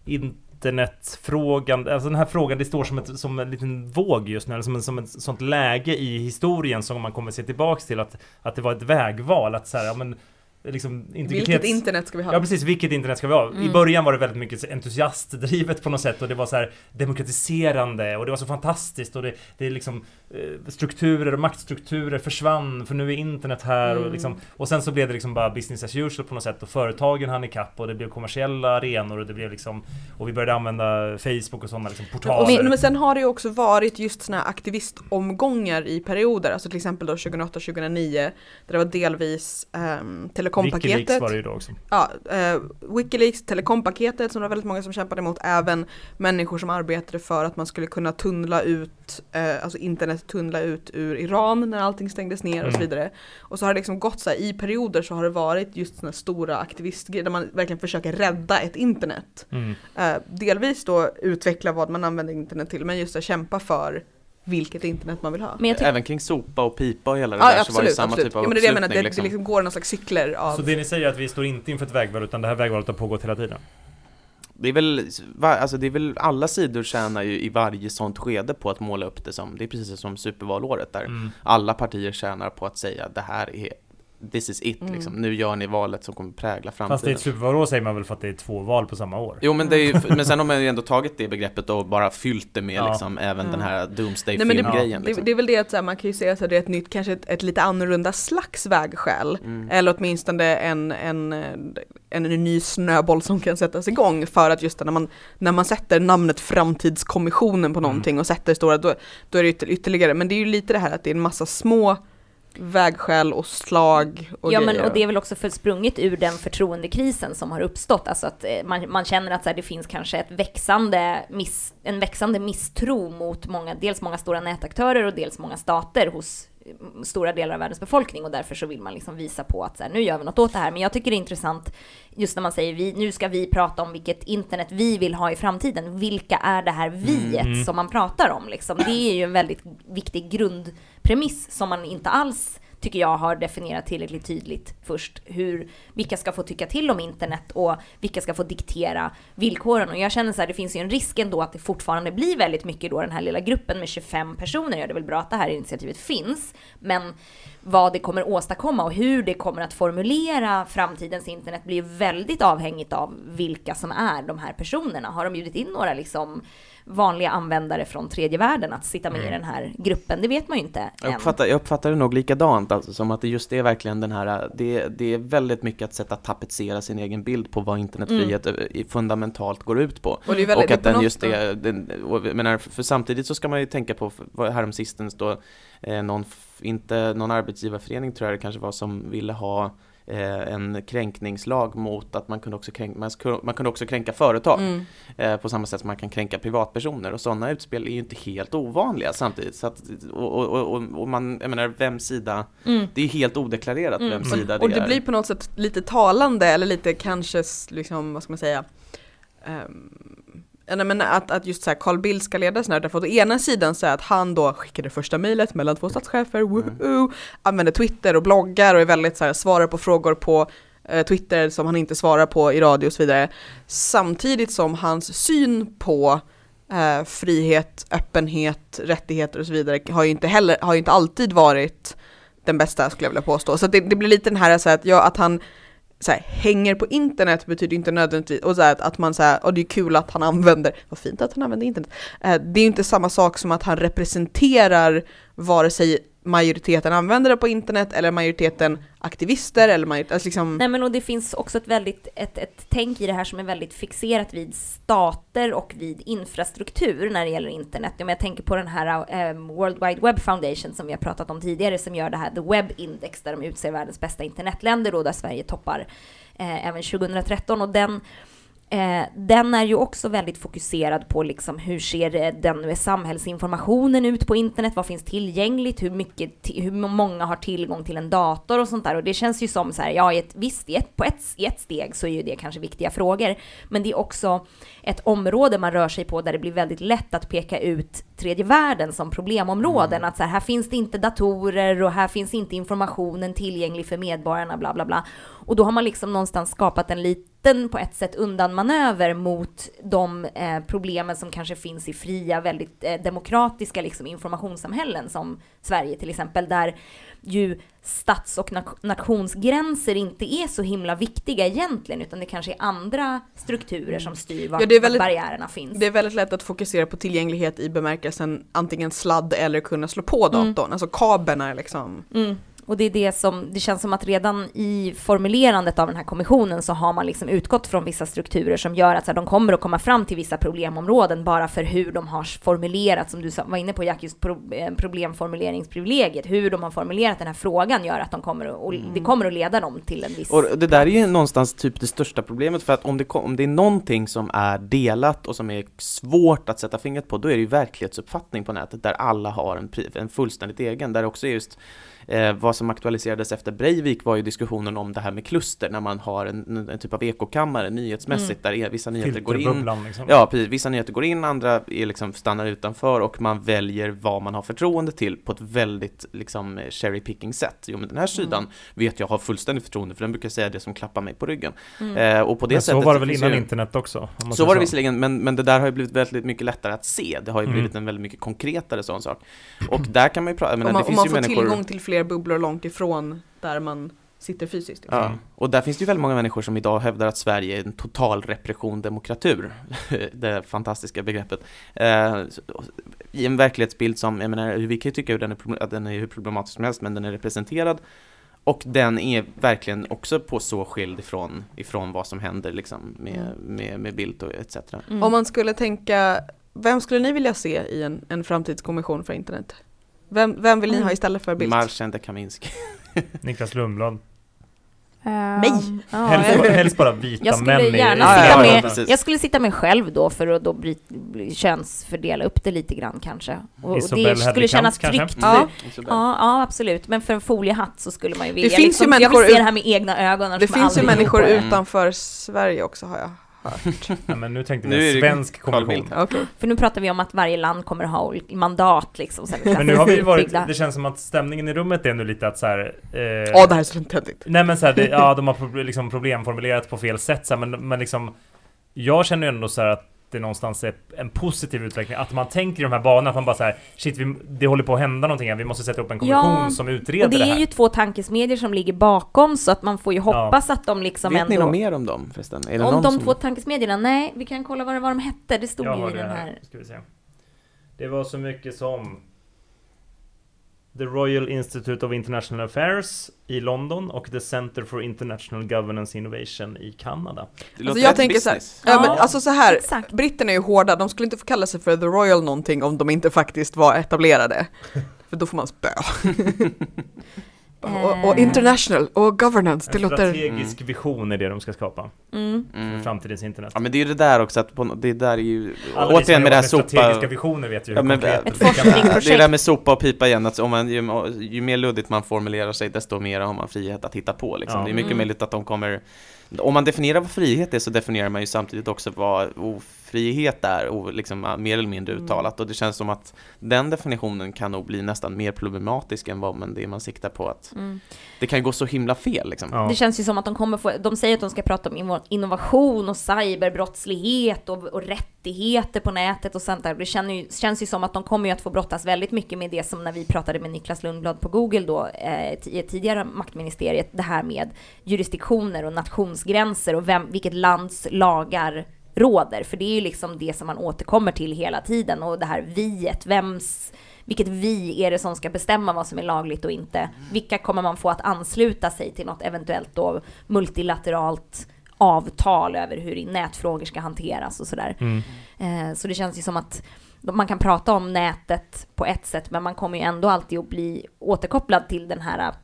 S1: Internetfrågan, alltså den här frågan, det står som, ett, som en liten våg just nu, eller som, en, som ett sånt läge i historien som man kommer se tillbaks till att, att det var ett vägval, att så här, ja men liksom integritets...
S3: Vilket internet ska vi ha?
S1: Ja precis, vilket internet ska vi ha? I
S2: Mm.
S1: början var det väldigt mycket entusiastdrivet på något sätt och det var så här demokratiserande och det var så fantastiskt och det, det är liksom eh, strukturer och maktstrukturer försvann för nu är internet här och
S3: Mm.
S1: liksom och sen så blev det liksom bara business as usual på något sätt och företagen hann ikapp och det blev kommersiella arenor och det blev liksom och vi började använda Facebook och sådana liksom portaler.
S3: Men, men sen har det ju också varit just såna här aktivistomgångar i perioder, alltså till exempel då 2008-2009 där det var delvis um,
S1: Wikileaks
S3: telekompaketet.
S1: var det ju då också.
S3: Ja, eh, Wikileaks, telekompaketet som det var väldigt många som kämpade emot, även människor som arbetade för att man skulle kunna tunnla ut, eh, alltså internet tunnla ut ur Iran när allting stängdes ner och så
S1: Mm.
S3: vidare. Och så har det liksom gått så här, i perioder så har det varit just sådana stora aktivistgrejer där man verkligen försöker rädda ett internet.
S1: Mm.
S3: Eh, delvis då utveckla vad man använder internet till, men just att kämpa för vilket internet man vill ha.
S2: Men
S4: Även kring sopa och pipa och hela det
S3: Ja,
S4: där så var det
S3: absolut,
S4: samma
S3: absolut.
S4: typ av
S3: ja, men det är det jag menar, det,
S4: liksom.
S3: det liksom går någon slags cykler av
S1: Så det ni säger är att vi står inte inför ett vägval utan det här vägvalet har pågått hela tiden?
S4: Det är väl, alltså det är väl, alla sidor tjänar ju i varje sånt skede på att måla upp det som, det är precis som supervalåret där
S1: Mm.
S4: alla partier tjänar på att säga det här är, this is it
S3: Mm.
S4: liksom, nu gör ni valet som kommer prägla
S1: Fast det är
S4: framtiden.
S1: ett supervalår säger man väl för att det är två val på samma år?
S4: Jo men det är ju, men sen har man ju ändå tagit det begreppet och bara fyllt det med
S1: Ja.
S4: liksom även
S3: Ja.
S4: den här doomsday
S3: Nej, men det-
S4: film-grejen
S3: Det,
S4: liksom.
S3: det är väl det att så här, man kan ju säga att det är ett nytt, kanske ett, ett lite annorlunda slags vägskäl.
S4: Mm.
S3: Eller åtminstone en, en, en, en ny snöboll som kan sättas igång för att just när man, när man sätter namnet Framtidskommissionen på
S1: Mm.
S3: någonting och sätter stora, då, då är det ytter, ytterligare. Men det är ju lite det här att det är en massa små vägskäl och slag och
S2: Ja men
S3: grejer.
S2: och det är väl också för sprunget ur den förtroendekrisen som har uppstått, alltså att eh, man, man känner att så här, det finns kanske ett växande miss, en växande misstro mot många, dels många stora nätaktörer och dels många stater hos stora delar av världens befolkning och därför så vill man liksom visa på att så här, nu gör vi något åt det här. Men jag tycker det är intressant just när man säger vi, nu ska vi prata om vilket internet vi vill ha i framtiden. Vilka är det här viet
S1: Mm.
S2: som man pratar om liksom? Det är ju en väldigt viktig grundpremiss som man inte alls tycker jag har definierat tillräckligt tydligt först hur, vilka ska få tycka till om internet och vilka ska få diktera villkoren. Och jag känner så här, det finns ju en risk ändå att det fortfarande blir väldigt mycket då den här lilla gruppen med 25 personer. Ja, det är väl bra att det här initiativet finns, men vad det kommer åstadkomma och hur det kommer att formulera framtidens internet blir ju väldigt avhängigt av vilka som är de här personerna. Har de bjudit in några liksom vanliga användare från tredje världen att sitta med i den här gruppen? Det vet man ju inte
S4: Jag
S2: än.
S4: uppfattar, jag uppfattar det nog likadant, alltså, som att det just är verkligen den här, det, det är väldigt mycket att sätta tapetsera sin egen bild på vad internetfrihet
S3: Mm.
S4: eh, fundamentalt går ut på.
S3: och det är väldigt,
S4: och att
S3: det är på
S4: den just är, den, menar, för, samtidigt så ska man ju tänka på, häromsistens då, eh, någon, inte, någon arbetsgivarförening tror jag det kanske var som ville ha en kränkningslag mot att man kunde också kränka, man, man kunde också kränka företag
S3: Mm.
S4: eh, på samma sätt som man kan kränka privatpersoner och sådana utspel är ju inte helt ovanliga samtidigt så att, och, och, och, och- man, jag menar vems sida,
S2: Mm.
S4: det är helt odeklarerat
S2: Mm.
S4: vems sida det
S3: Och det
S4: är.
S3: blir på något sätt lite talande eller lite kanske liksom, vad ska man säga, um, nej, men att, att just så här Carl Bildt ska leda sån här, därför att å ena sidan så att han då skickade första mejlet mellan två statschefer, woohoo, använder Twitter och bloggar och är väldigt så här, svarar på frågor på eh, Twitter som han inte svarar på i radio och så vidare. Samtidigt som hans syn på eh, frihet, öppenhet, rättigheter och så vidare har ju inte heller, har ju inte alltid varit den bästa skulle jag vilja påstå. Så det, det blir lite den här så att, ja, att han så här, hänger på internet betyder inte nödvändigtvis, och så här, att, man säger och det är kul att han använder, vad fint att han använder internet. Eh, det är inte samma sak som att han representerar vare sig majoriteten användare på internet eller majoriteten aktivister eller majoritet, alltså liksom...
S2: Nej men och det finns också ett väldigt, ett, ett tänk i det här som är väldigt fixerat vid stater och vid infrastruktur när det gäller internet. Om jag tänker på den här um, World Wide Web Foundation som vi har pratat om tidigare som gör det här The Web Index där de utser världens bästa internetländer och där Sverige toppar eh, även 2013 och den Eh, den är ju också väldigt fokuserad på liksom hur ser eh, den samhällsinformationen ut på internet, vad finns tillgängligt, hur, mycket, hur många har tillgång till en dator och sånt där. Och det känns ju som så här, ja, ett, visst, i ett, på ett, i ett steg så är ju det kanske viktiga frågor, men det är också ett område man rör sig på där det blir väldigt lätt att peka ut tredje världen som problemområden. Mm. Att så här, här finns det inte datorer och här finns inte informationen tillgänglig för medborgarna, bla bla bla. Och då har man liksom någonstans skapat en liten, på ett sätt, undanmanöver mot de eh, problemen som kanske finns i fria, väldigt eh, demokratiska liksom, informationssamhällen som Sverige till exempel, där ju stats och nationsgränser inte är så himla viktiga egentligen, utan det kanske är andra strukturer som styr var, ja, väldigt, barriärerna finns.
S3: Det är väldigt lätt att fokusera på tillgänglighet i bemärkelsen antingen sladd eller kunna slå på datorn, mm. alltså kabeln är liksom
S2: mm. Och det är det som, det känns som att redan i formulerandet av den här kommissionen så har man liksom utgått från vissa strukturer som gör att så här, de kommer att komma fram till vissa problemområden bara för hur de har formulerat, som du var inne på Jack, just eh, problemformuleringsprivilegiet, hur de har formulerat den här frågan gör att de kommer att, och det kommer att leda dem till en viss
S4: Och det där är ju någonstans typ det största problemet för att om det, om det är någonting som är delat och som är svårt att sätta fingret på, då är det ju verklighetsuppfattning på nätet där alla har en, en fullständigt egen, där också är just Eh, vad som aktualiserades efter Breivik var ju diskussionen om det här med kluster, när man har en, en typ av ekokammare nyhetsmässigt, mm. där vissa nyheter går in. Liksom. Ja, precis. Vissa nyheter går in, andra är liksom stannar utanför och man väljer vad man har förtroende till på ett väldigt liksom cherry picking sätt. Jo, men den här sidan mm. vet jag har fullständigt förtroende för den brukar säga det som klappar mig på ryggen.
S1: Mm. Eh, och på det men sättet så var det väl innan ju... internet också?
S4: Så var det visserligen, men, men det där har ju blivit väldigt mycket lättare att se. Det har ju mm. blivit en väldigt mycket konkretare sån sak. Och där kan man ju prata,
S3: menar, man, det finns ju människor... Om man får tillgång till fler bubblor långt ifrån där man sitter fysiskt.
S4: Liksom. Ja, och där finns det ju väldigt många människor som idag hävdar att Sverige är en total repression demokratur. [laughs] det fantastiska begreppet. Eh, I en verklighetsbild som, jag menar, vi kan ju tycka att den är, att den är hur problematisk som helst, men den är representerad. Och den är verkligen också på så skild ifrån, ifrån vad som händer liksom med, med, med Bildt och etc.
S3: Mm. Om man skulle tänka, vem skulle ni vilja se i en, en framtidskommission för internet? Vem, vem vill ni ha istället för Bildt?
S4: Marcin Kaminski. [laughs]
S1: Niklas Lundblad.
S3: Uh, Nej!
S1: Ja, helst, helst, bara vita
S2: jag skulle
S1: män
S2: gärna i... sitta med, ja, Jag skulle sitta med själv då för att då bry, könsfördela upp det lite grann kanske. Och, Isabel det skulle kännas tryggt. Ja, ja, ja, absolut. Men för en foliehatt så skulle man ju vilja... Det finns liksom, ju människor jag vill se det här med egna ögon.
S3: Det finns ju människor utanför Sverige också har jag
S1: hört. [laughs] Ja, men nu tänkte vi en svensk kommission.
S2: Okay. För nu pratar vi om att varje land kommer ha mandat liksom.
S1: men nu har vi varit, det känns som att stämningen i rummet är nu lite att så här.
S3: Ja, eh, oh, det här är så töntigt.
S1: Nej men så här, det, [laughs] ja de har liksom problemformulerat på fel sätt så här, men, men liksom Jag känner ju ändå så här att det någonstans är en positiv utveckling. Att man tänker i de här banorna, att man bara såhär shit, vi, det håller på att hända någonting här. Vi måste sätta upp en kommission ja, som utreder det
S2: här.
S1: Och det
S2: är ju två tankesmedier som ligger bakom, så att man får ju hoppas ja. att de liksom
S4: Vet
S2: ändå...
S4: ni något mer om dem förresten?
S2: om de som... två tankesmedierna? Nej, vi kan kolla vad, vad de hette. Det stod ju i den här. här.
S1: Ska vi se. Det var så mycket som The Royal Institute of International Affairs i London och The Center for International Governance Innovation i Kanada.
S3: Alltså jag tänker så här, ja, men alltså så här, britterna är ju hårda, de skulle inte få kalla sig för The Royal någonting om de inte faktiskt var etablerade. [laughs] för då får man spö. [laughs] Och, och, international och governance,
S1: det låter... strategisk mm. vision är det de ska skapa. Mm. För mm. framtidens internet.
S4: Ja men det är ju det där också, att på, det där är ju... Alla återigen med det här sopa...
S1: strategiska visioner vet ju ja, men,
S2: Ett forskningsprojekt.
S4: Det är det där med sopa och pipa igen, att om man, ju, ju mer luddigt man formulerar sig, desto mer har man frihet att hitta på liksom. Ja. Det är mycket mm. möjligt att de kommer Om man definierar vad frihet är så definierar man ju samtidigt också vad ofrihet är, och liksom mer eller mindre
S2: Mm.
S4: uttalat. Och det känns som att den definitionen kan nog bli nästan mer problematisk än vad man, det man siktar på. Att
S2: Mm.
S4: det kan ju gå så himla fel liksom.
S1: Ja.
S2: Det känns ju som att de kommer få, de säger att de ska prata om inno- innovation och cyberbrottslighet och, och rättigheter på nätet och sånt där. Det känns ju, känns ju som att de kommer ju att få brottas väldigt mycket med det som när vi pratade med Niklas Lundblad på Google då, eh, i ett tidigare maktministeriet, det här med jurisdiktioner och nationsgränser och vem, vilket lands lagar råder. För det är ju liksom det som man återkommer till hela tiden och det här viet, vems vilket vi är det som ska bestämma vad som är lagligt och inte? Vilka kommer man få att ansluta sig till något eventuellt då multilateralt avtal över hur nätfrågor ska hanteras och sådär.
S1: Mm.
S2: Eh, så det känns ju som att man kan prata om nätet på ett sätt, men man kommer ju ändå alltid att bli återkopplad till den här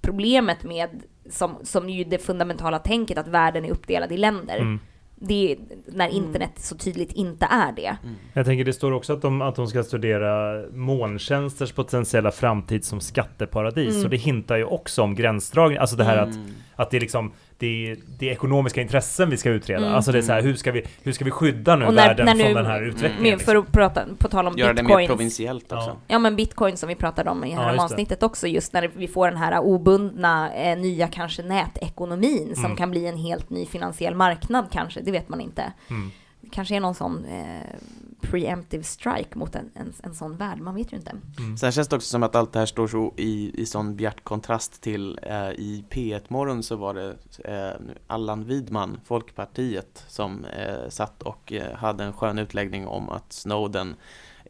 S2: problemet med, som, som ju det fundamentala tänket, att världen är uppdelad i länder.
S1: Mm.
S2: Det är när
S3: Mm.
S2: internet så tydligt inte är det.
S1: Jag tänker det står också att de, att de ska studera molntjänsters potentiella framtid som skatteparadis.
S2: Mm.
S1: Och det hintar ju också om gränsdragning. Alltså det här att,
S4: Mm.
S1: att det är liksom det är, det är ekonomiska intressen vi ska utreda.
S2: Mm.
S1: Alltså det är så här, hur ska vi, hur ska vi skydda nu
S2: när-
S1: världen
S2: när nu-
S1: från den här utvecklingen?
S2: Men för att prata, på tal om
S4: Göra det mer
S2: bitcoins.
S4: provinsiellt också.
S1: Ja.
S2: Ja men bitcoin som vi pratade om i
S1: Ja,
S2: här
S1: det.
S2: avsnittet också, just när vi får den här obundna, eh, nya kanske nätekonomin som
S1: Mm.
S2: kan bli en helt ny finansiell marknad kanske, det vet man inte.
S1: Mm.
S2: Det kanske är någon sån eh, preemptive strike mot en, en, en sån värld, man vet ju inte.
S1: Mm.
S4: Sen känns det också som att allt det här står så i, i sån bjärt kontrast till eh, i P1-morgon så var det eh, Allan Widman, Folkpartiet, som eh, satt och eh, hade en skön utläggning om att Snowden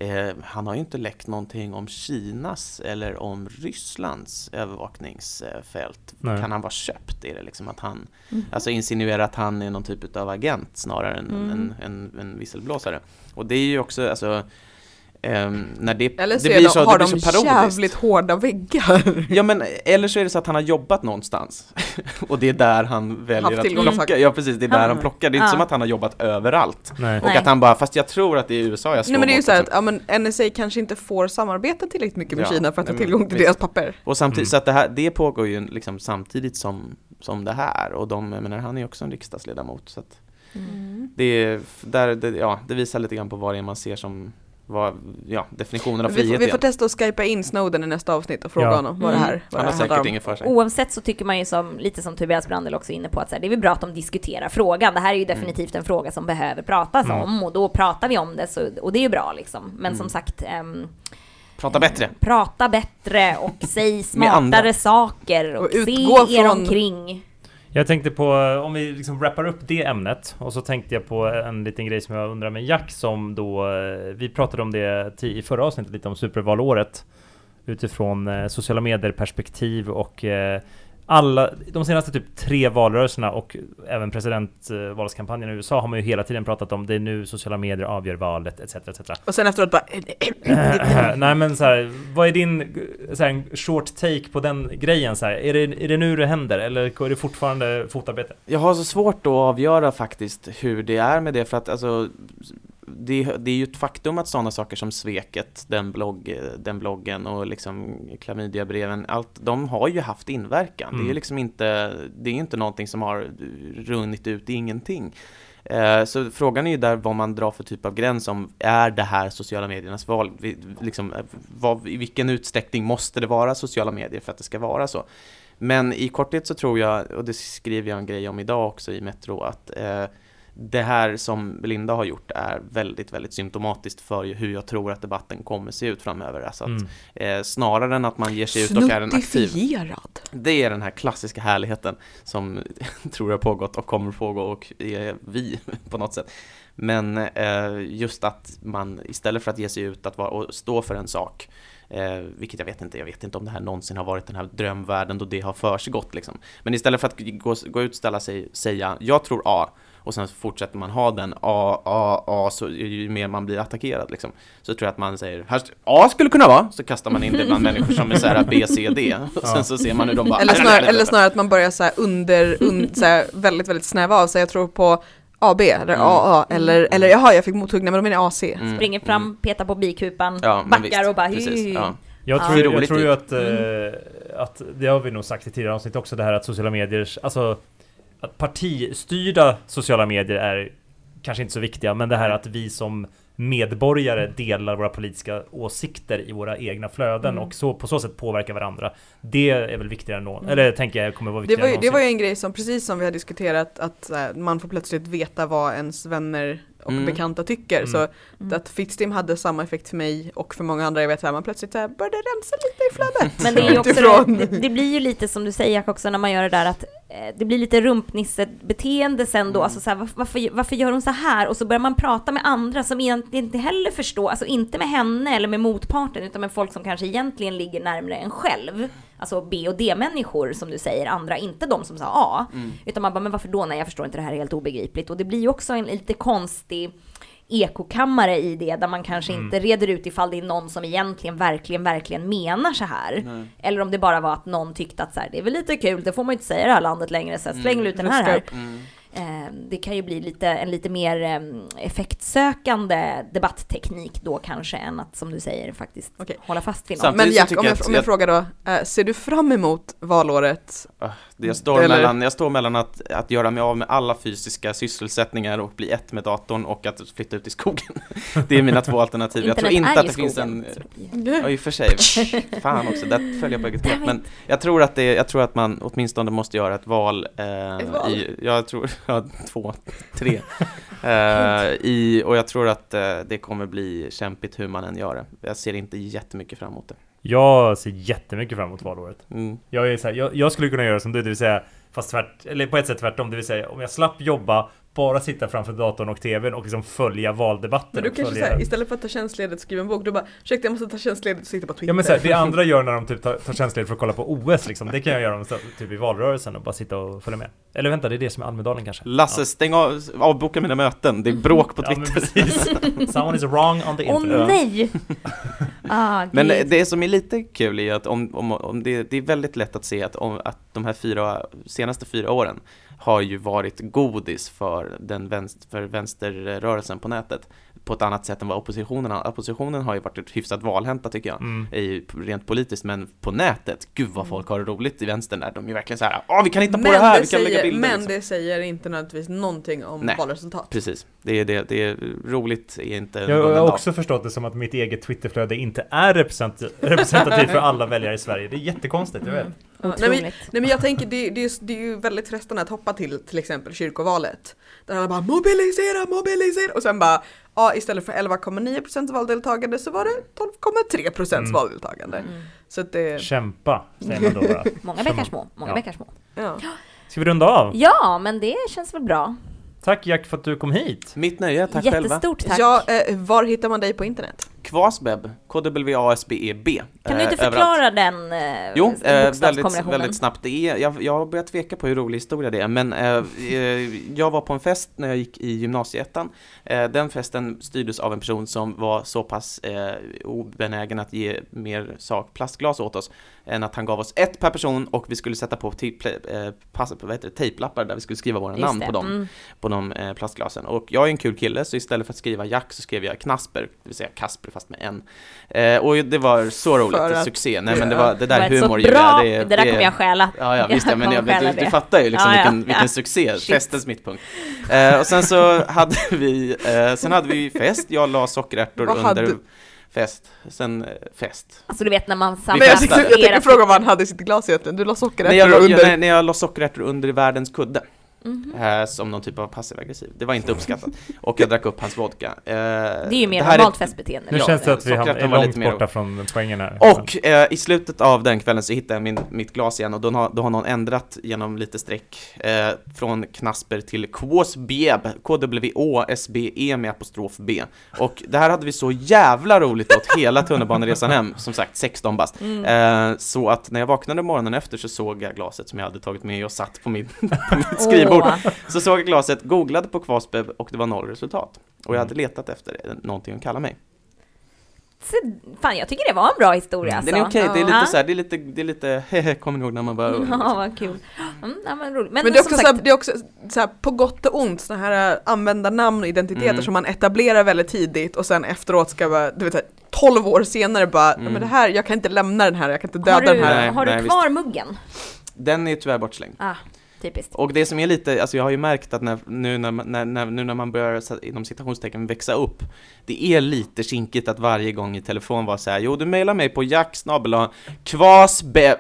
S4: eh, han har ju inte läckt någonting om Kinas eller om Rysslands övervakningsfält.
S1: Nej.
S4: Kan han vara köpt? Är det liksom att han
S2: Mhm.
S4: Alltså insinuerar att han är någon typ av agent snarare än
S2: Mm.
S4: en, en, en visselblåsare. Och det är ju också, alltså ehm, när det,
S3: Eller så,
S4: det blir
S3: de,
S4: så,
S3: har
S4: det blir
S3: de
S4: så parodiskt.
S3: jävligt hårda väggar.
S4: Ja men eller så är det så att han har jobbat någonstans [laughs] och det är där han väljer att plocka. Ja precis, det är där han plockar. Det är inte
S2: Ja.
S4: som att han har jobbat överallt.
S1: Nej.
S4: Och
S2: Nej.
S4: att han bara, fast jag tror att det är USA jag slår
S3: Nej men det är ju så här att ja, men NSA kanske inte får samarbeta tillräckligt mycket med
S4: Ja,
S3: Kina för att ha
S4: nej, men
S3: tillgång till
S4: visst.
S3: deras papper.
S4: Och samtidigt,
S1: Mm.
S4: så att det, här, det pågår ju liksom samtidigt som, som det här och de, jag menar han är också en riksdagsledamot så att
S2: Mm.
S4: det, är, där, det, ja, det visar lite grann på vad det är man ser som, vad, ja, definitionen av
S3: Vi, får-
S4: frihet
S3: vi får
S4: igen.
S3: testa att skypa in Snowden i nästa avsnitt och fråga
S1: Ja.
S3: honom vad
S2: Mm.
S3: det här, vad
S4: Han
S3: det
S4: har säkert inget för sig.
S2: Oavsett så tycker man ju som, lite som Tobias Brandel också är inne på, att så här, det är väl bra att de diskuterar frågan. Det här är ju definitivt en fråga som behöver pratas
S1: Mm.
S2: om och då pratar vi om det så, och det är ju bra liksom. Men
S4: Mm.
S2: som sagt, ehm,
S4: Prata bättre!
S2: prata bättre och säg [laughs] smartare saker och,
S3: Och
S2: se
S3: utgå
S2: er
S3: från-
S2: omkring.
S1: Jag tänkte på, om vi liksom wrappar upp det ämnet och så tänkte jag på en liten grej som jag undrar med Jack som då, eh, vi pratade om det i förra avsnittet lite om supervalåret utifrån eh, sociala medier perspektiv och eh, alla, de senaste typ tre valrörelserna och även presidentvalskampanjen i USA har man ju hela tiden pratat om det är nu sociala medier avgör valet etc. etc.
S3: Och sen efteråt bara... [clears throat] [clears throat]
S1: Nej men så här, vad är din så här, en short take på den grejen så här? Är det, är det nu det händer eller är det fortfarande fotarbete?
S4: Jag har så svårt att avgöra faktiskt hur det är med det för att alltså det, det är ju ett faktum att sådana saker som sveket, den, blogg, den bloggen och liksom klamydiabreven, allt, de har ju haft inverkan. Det är
S1: Mm.
S4: ju liksom inte, det är inte någonting som har runnit ut i ingenting. Eh, Så frågan är ju där vad man drar för typ av gräns om, är det här sociala mediernas val? Vi- Liksom, eh, vad, I vilken utsträckning måste det vara sociala medier för att det ska vara så? Men i korthet så tror jag, och det skriver jag en grej om idag också i Metro, att eh, det här som Belinda har gjort är väldigt, väldigt symptomatiskt för hur jag tror att debatten kommer se ut framöver. Alltså att,
S1: Mm.
S4: eh, snarare än att man ger sig ut och är en aktiv det är den här klassiska härligheten som [laughs] tror jag pågått och kommer pågå och är vi [laughs] på något sätt. Men eh, just att man istället för att ge sig ut att vara, och stå för en sak Eh, vilket jag vet inte, jag vet inte om det här någonsin har varit den här drömvärlden då det har försiggått liksom. Men istället för att gå, gå ut, ställa sig, säga jag tror A och sen fortsätter man ha den A, A, A så ju mer man blir attackerad liksom. Så tror jag att man säger här, A skulle kunna vara, så kastar man in det bland människor som är såhär B, C, D [laughs] och sen
S1: Ja.
S4: så ser man hur de bara
S3: Eller snarare, eller snarare att man börjar så här under, un, så här väldigt, väldigt snäva av sig. Jag tror på AB eller
S4: Mm.
S3: AA eller, eller jaha jag fick mothugna men de menar AC.
S4: Mm,
S2: Springer fram, petar på bikupan,
S4: Ja,
S2: backar
S4: visst,
S2: och bara
S4: precis, ja.
S1: Jag
S2: Ja.
S1: tror,
S4: Ser
S1: jag tror ju
S4: ut.
S1: att, eh, att, det har vi nog sagt i tidigare avsnitt också, det här att sociala medier, alltså att partistyrda sociala medier är kanske inte så viktiga, men det här att vi som medborgare delar våra politiska åsikter i våra egna flöden
S3: Mm.
S1: och så på så sätt påverkar varandra. Det är väl viktigare än någon,
S3: Mm.
S1: eller tänker jag kommer vara
S3: Det
S1: viktigare
S3: var, ju,
S1: än
S3: det var ju en grej som, precis som vi har diskuterat, att eh, man får plötsligt veta vad ens vänner och
S4: Mm.
S3: bekanta tycker.
S1: Mm.
S3: Så
S2: Mm.
S3: att Fittstim hade samma effekt för mig och för många andra. Jag vet att man plötsligt så här, började rensa lite i flödet.
S2: Men det, är ju [laughs] också det, det, det blir ju lite som du säger Jack också när man gör det där att det blir lite rumpnissebeteende sen då,
S4: Mm.
S2: alltså så här, varför- varför, gör hon så här? Och så börjar man prata med andra som egentligen inte heller förstår, alltså inte med henne eller med motparten utan med folk som kanske egentligen ligger närmare en själv. Alltså B och D-människor som du säger, andra, inte de som sa A.
S4: Mm.
S2: Utan man bara, men varför då? Nej, jag förstår inte, det här är helt obegripligt. Och det blir ju också en lite konstig ekokammare i det, där man kanske
S1: Mm.
S2: inte reder ut ifall det är någon som egentligen, verkligen, verkligen menar så här.
S4: Nej.
S2: Eller om det bara var att någon tyckte att så här, det är väl lite kul, det får man ju inte säga i det här landet längre, så här, släng
S4: Mm.
S2: ut den här här.
S4: Mm.
S2: Eh, det kan ju bli lite, en lite mer eh, effektsökande debattteknik då kanske, än att som du säger faktiskt
S3: Okej.
S2: hålla fast vid något.
S4: Samtidigt
S3: Men
S4: så
S3: Jack,
S4: tycker
S3: om
S4: jag
S3: jag, om jag
S4: jag-
S3: frågar då, eh, ser du fram emot valåret?
S4: Ah, det Jag står,
S3: Eller-
S4: mellan, jag står mellan att, att göra mig av med alla fysiska sysselsättningar och bli ett med datorn och att flytta ut i skogen. [laughs] Det är mina två alternativ. Jag tror inte att det finns en... Ja, i och för sig. [laughs] Fan också, där följer jag på eget grepp. Men jag tror att det, jag tror att man åtminstone måste göra ett val. Eh,
S3: Ett val?
S4: I, jag tror, ja, två, tre. Eh, i, och jag tror att eh, det kommer bli kämpigt hur man än gör det. Jag ser inte jättemycket fram emot det.
S1: Jag ser jättemycket fram emot valåret.
S4: Mm.
S1: Jag, är så här, jag, jag skulle kunna göra som du, det vill säga Fast tvärt, eller på ett sätt tvärtom, det vill säga om jag slapp jobba Bara sitta framför datorn och tvn och liksom följa valdebatten
S3: Men du kanske
S1: följa...
S3: istället för att ta tjänstledigt och skriva en bok, du bara ursäkta jag måste ta tjänstledigt och sitta på Twitter.
S1: Ja men så här, det andra gör när de typ tar, tar tjänstledigt för att kolla på OS liksom Det kan jag göra typ i valrörelsen och bara sitta och följa med Eller vänta, det är det som är Almedalen kanske?
S4: Lasse, stäng av, avboka mina möten. Det är bråk på
S1: ja, ja, men
S4: Twitter.
S1: precis [laughs] Someone is wrong on the
S2: Åh
S1: internet
S2: nej! [laughs] ah,
S4: Men det som är lite kul är att om, om, om det, det är väldigt lätt att se att, om, att de här fyra, senaste fyra åren har ju varit godis för, den vänster, för vänsterrörelsen på nätet på ett annat sätt än vad oppositionen har. Oppositionen har ju varit hyfsat valhänta tycker jag,
S1: mm.
S4: i, rent politiskt, men på nätet, gud vad folk har det roligt i vänstern där. De är ju verkligen så här, åh vi kan hitta på
S3: men
S4: det här,
S3: det
S4: vi kan lägga
S3: säger,
S4: bilder.
S3: Men
S4: liksom.
S3: det säger inte nödvändigtvis någonting om
S4: Nej.
S3: valresultat.
S4: Precis, det är, det, det är roligt är inte
S1: Jag, har också förstått det som att mitt eget Twitterflöde inte är represent- representativt för alla väljare i Sverige Det är jättekonstigt, jag vet
S3: Ja, nej, men, nej men jag tänker det, det, är, det är ju väldigt frestande att hoppa till till exempel kyrkovalet. Där alla bara mobilisera, mobilisera och sen bara ja istället för 11,9% valdeltagande så var det 12,3%
S1: Mm.
S3: valdeltagande.
S2: Mm.
S3: Så att det,
S1: Kämpa, säger man då bara [laughs]
S2: Många bäckar små, många
S1: Ja.
S2: bäckar små.
S3: ja.
S1: Ska vi runda av?
S2: Ja, men det känns väl bra.
S1: Tack Jack för att du kom hit
S4: Mitt nöje, tack själva.
S2: Jättestort tack.
S3: ja eh, var hittar man dig på internet?
S4: Kvasbeb, KWASBEB.
S2: Kan du inte
S4: eh, överallt.
S2: förklara den eh,
S4: Jo, eh, väldigt, väldigt snabbt. Det är, jag, jag har börjat tveka på hur rolig historia det är, men jag var på en fest när jag gick i gymnasieettan. Den festen styrdes av en person som var så pass obenägen att ge mer sak, plastglas åt oss, än att han gav oss ett per person och vi skulle sätta på tejplappar där vi skulle skriva våra
S2: Just
S4: namn
S2: det.
S4: på dem
S2: Mm.
S4: på de eh, plastglasen. Och jag är en kul kille, så istället för att skriva Jack så skrev jag Knasper, det vill säga Kasper fast med en. Eh, och det var så roligt,
S3: För att-
S4: succé. Nej men det var, det
S2: Det
S4: där
S2: så
S4: humor
S2: bra,
S4: Julia.
S2: det, där kommer jag stjäla.
S4: Ja, ja visst, ja, men [laughs] jag, men du, du
S2: det.
S4: fattar ju liksom
S2: Ja, ja,
S4: vilken, [laughs]
S2: ja.
S4: vilken succé,
S2: Shit.
S4: festens mittpunkt. Eh, och sen så hade [laughs] vi, eh, sen hade vi fest, jag la sockerärtor
S3: Vad
S4: under
S3: hade-
S4: fest, sen eh, fest.
S2: Alltså du vet när man
S3: Men jag, jag tänkte fråga vad han hade i sitt glas egentligen. Du la sockerärtor
S4: jag,
S3: under.
S4: jag, när, när jag la sockerärtor under världens kudde,
S2: Mhm.
S4: eh, som någon typ av passiv aggressiv, det var inte uppskattat. [laughs] Och jag drack upp hans vodka. Eh,
S2: Det är ju mer
S4: det här är-
S2: normalt festbeteende.
S1: Nu
S4: Ja,
S1: känns det att vi är
S4: var
S1: långt
S4: lite mer-
S1: borta från poängen här
S4: Och eh, i slutet av den kvällen så hittade jag min, mitt glas igen och då har, då har någon ändrat genom lite streck eh, från Knasper till Kvåsbjeb, K-W-Å-S-B-E med apostrof B. Och det här hade vi så jävla roligt åt hela tunnelbaneresan hem, som sagt 16 bast.
S2: Mm.
S4: Eh, så att när jag vaknade morgonen efter så såg jag glaset som jag hade tagit med och satt på, min, [laughs] på mitt skrivbord.
S2: Åh.
S4: Så såg jag glaset, googlade på Kvasbeb och det var noll resultat. Och jag hade
S1: Mm.
S4: letat efter någonting att kalla mig.
S2: Så, fan, jag tycker det var en bra historia alltså.
S4: Den är okej, det är lite
S2: Ja.
S4: så här, det är lite, det är lite hehe, kommer ni ihåg när man bara
S2: Ja, vad kul. Mm, ja, men roligt. Men,
S3: Men det är
S2: som
S3: också,
S2: sagt,
S3: så här, det är också så här, på gott och ont, sådana här äh, användarnamn och identiteter
S4: Mm.
S3: som man etablerar väldigt tidigt och sen efteråt ska vara, du vet så här, 12 år senare bara,
S4: Mm.
S3: "Nej, men det här, jag kan inte lämna den här, jag kan inte döda
S2: du,
S3: den här.
S4: Nej,
S2: har
S4: nej,
S2: du
S4: visst.
S2: kvar muggen?
S4: Den är tyvärr bortslängd.
S2: Ah, typiskt.
S4: Och det som är lite, alltså jag har ju märkt att när, nu, när, man- när, när, nu när man börjar så- inom citationstecken växa upp Det är lite kinkigt att varje gång i telefon vara såhär Jo du mejlar mig på jacksnabel kvasbe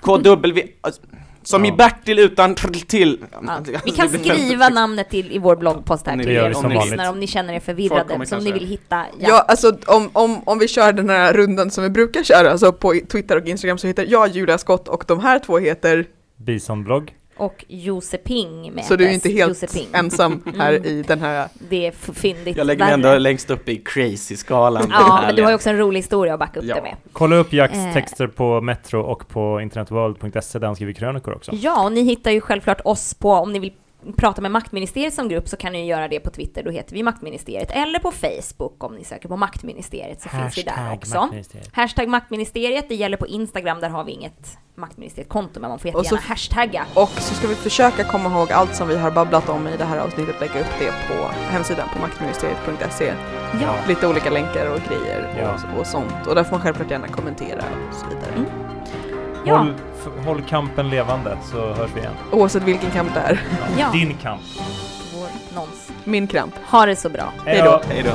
S4: KW alltså, Som i
S1: Ja.
S4: Bertil utan till
S2: Ja. Vi kan [laughs] skriva namnet till i vår bloggpost här
S4: Om ni
S2: till er som lyssnar om ni känner er förvirrade, som ni vill hitta.
S3: Ja, alltså om, om, om vi kör den här rundan som vi brukar köra, alltså på Twitter och Instagram så heter jag Julia Skott och de här två heter,
S1: Bisonblogg.
S2: Och Joseping med
S3: så du är inte helt
S2: Joseping.
S3: ensam [laughs] här
S2: Mm.
S3: i den här
S2: Det är fyndigt.
S4: Jag lägger mig ändå längst upp i crazy-skalan
S2: Ja, men du har ju också en rolig historia att backa upp
S4: Ja.
S2: det med.
S1: Kolla upp Jacks
S2: Eh.
S1: texter på Metro och på internetworld.se där han skriver krönikor också.
S2: Ja, och ni hittar ju självklart oss på, om ni vill prata med Maktministeriet som grupp så kan ni göra det på Twitter, då heter vi Maktministeriet. Eller på Facebook om ni söker på Maktministeriet så finns vi där också.
S1: Maktministeriet.
S2: Hashtag Maktministeriet, det gäller på Instagram, där har vi inget Maktministeriet-konto, men man får
S3: Och så-
S2: jättegärna hashtagga.
S3: Och så ska vi försöka komma ihåg allt som vi har babblat om i det här avsnittet, lägga upp det på hemsidan på maktministeriet.se.
S2: Ja.
S3: Lite olika länkar och grejer
S1: Ja.
S3: och, och sånt. Och där får man självklart gärna kommentera och så vidare.
S2: Mm. Ja.
S1: Håll, f- håll kampen levande så hörs vi igen.
S3: Oavsett vilken kamp det är.
S2: Ja.
S1: Din kamp.
S2: Vår nons.
S3: Min kramp.
S2: Ha det så bra.
S3: Hej då.
S4: Hej då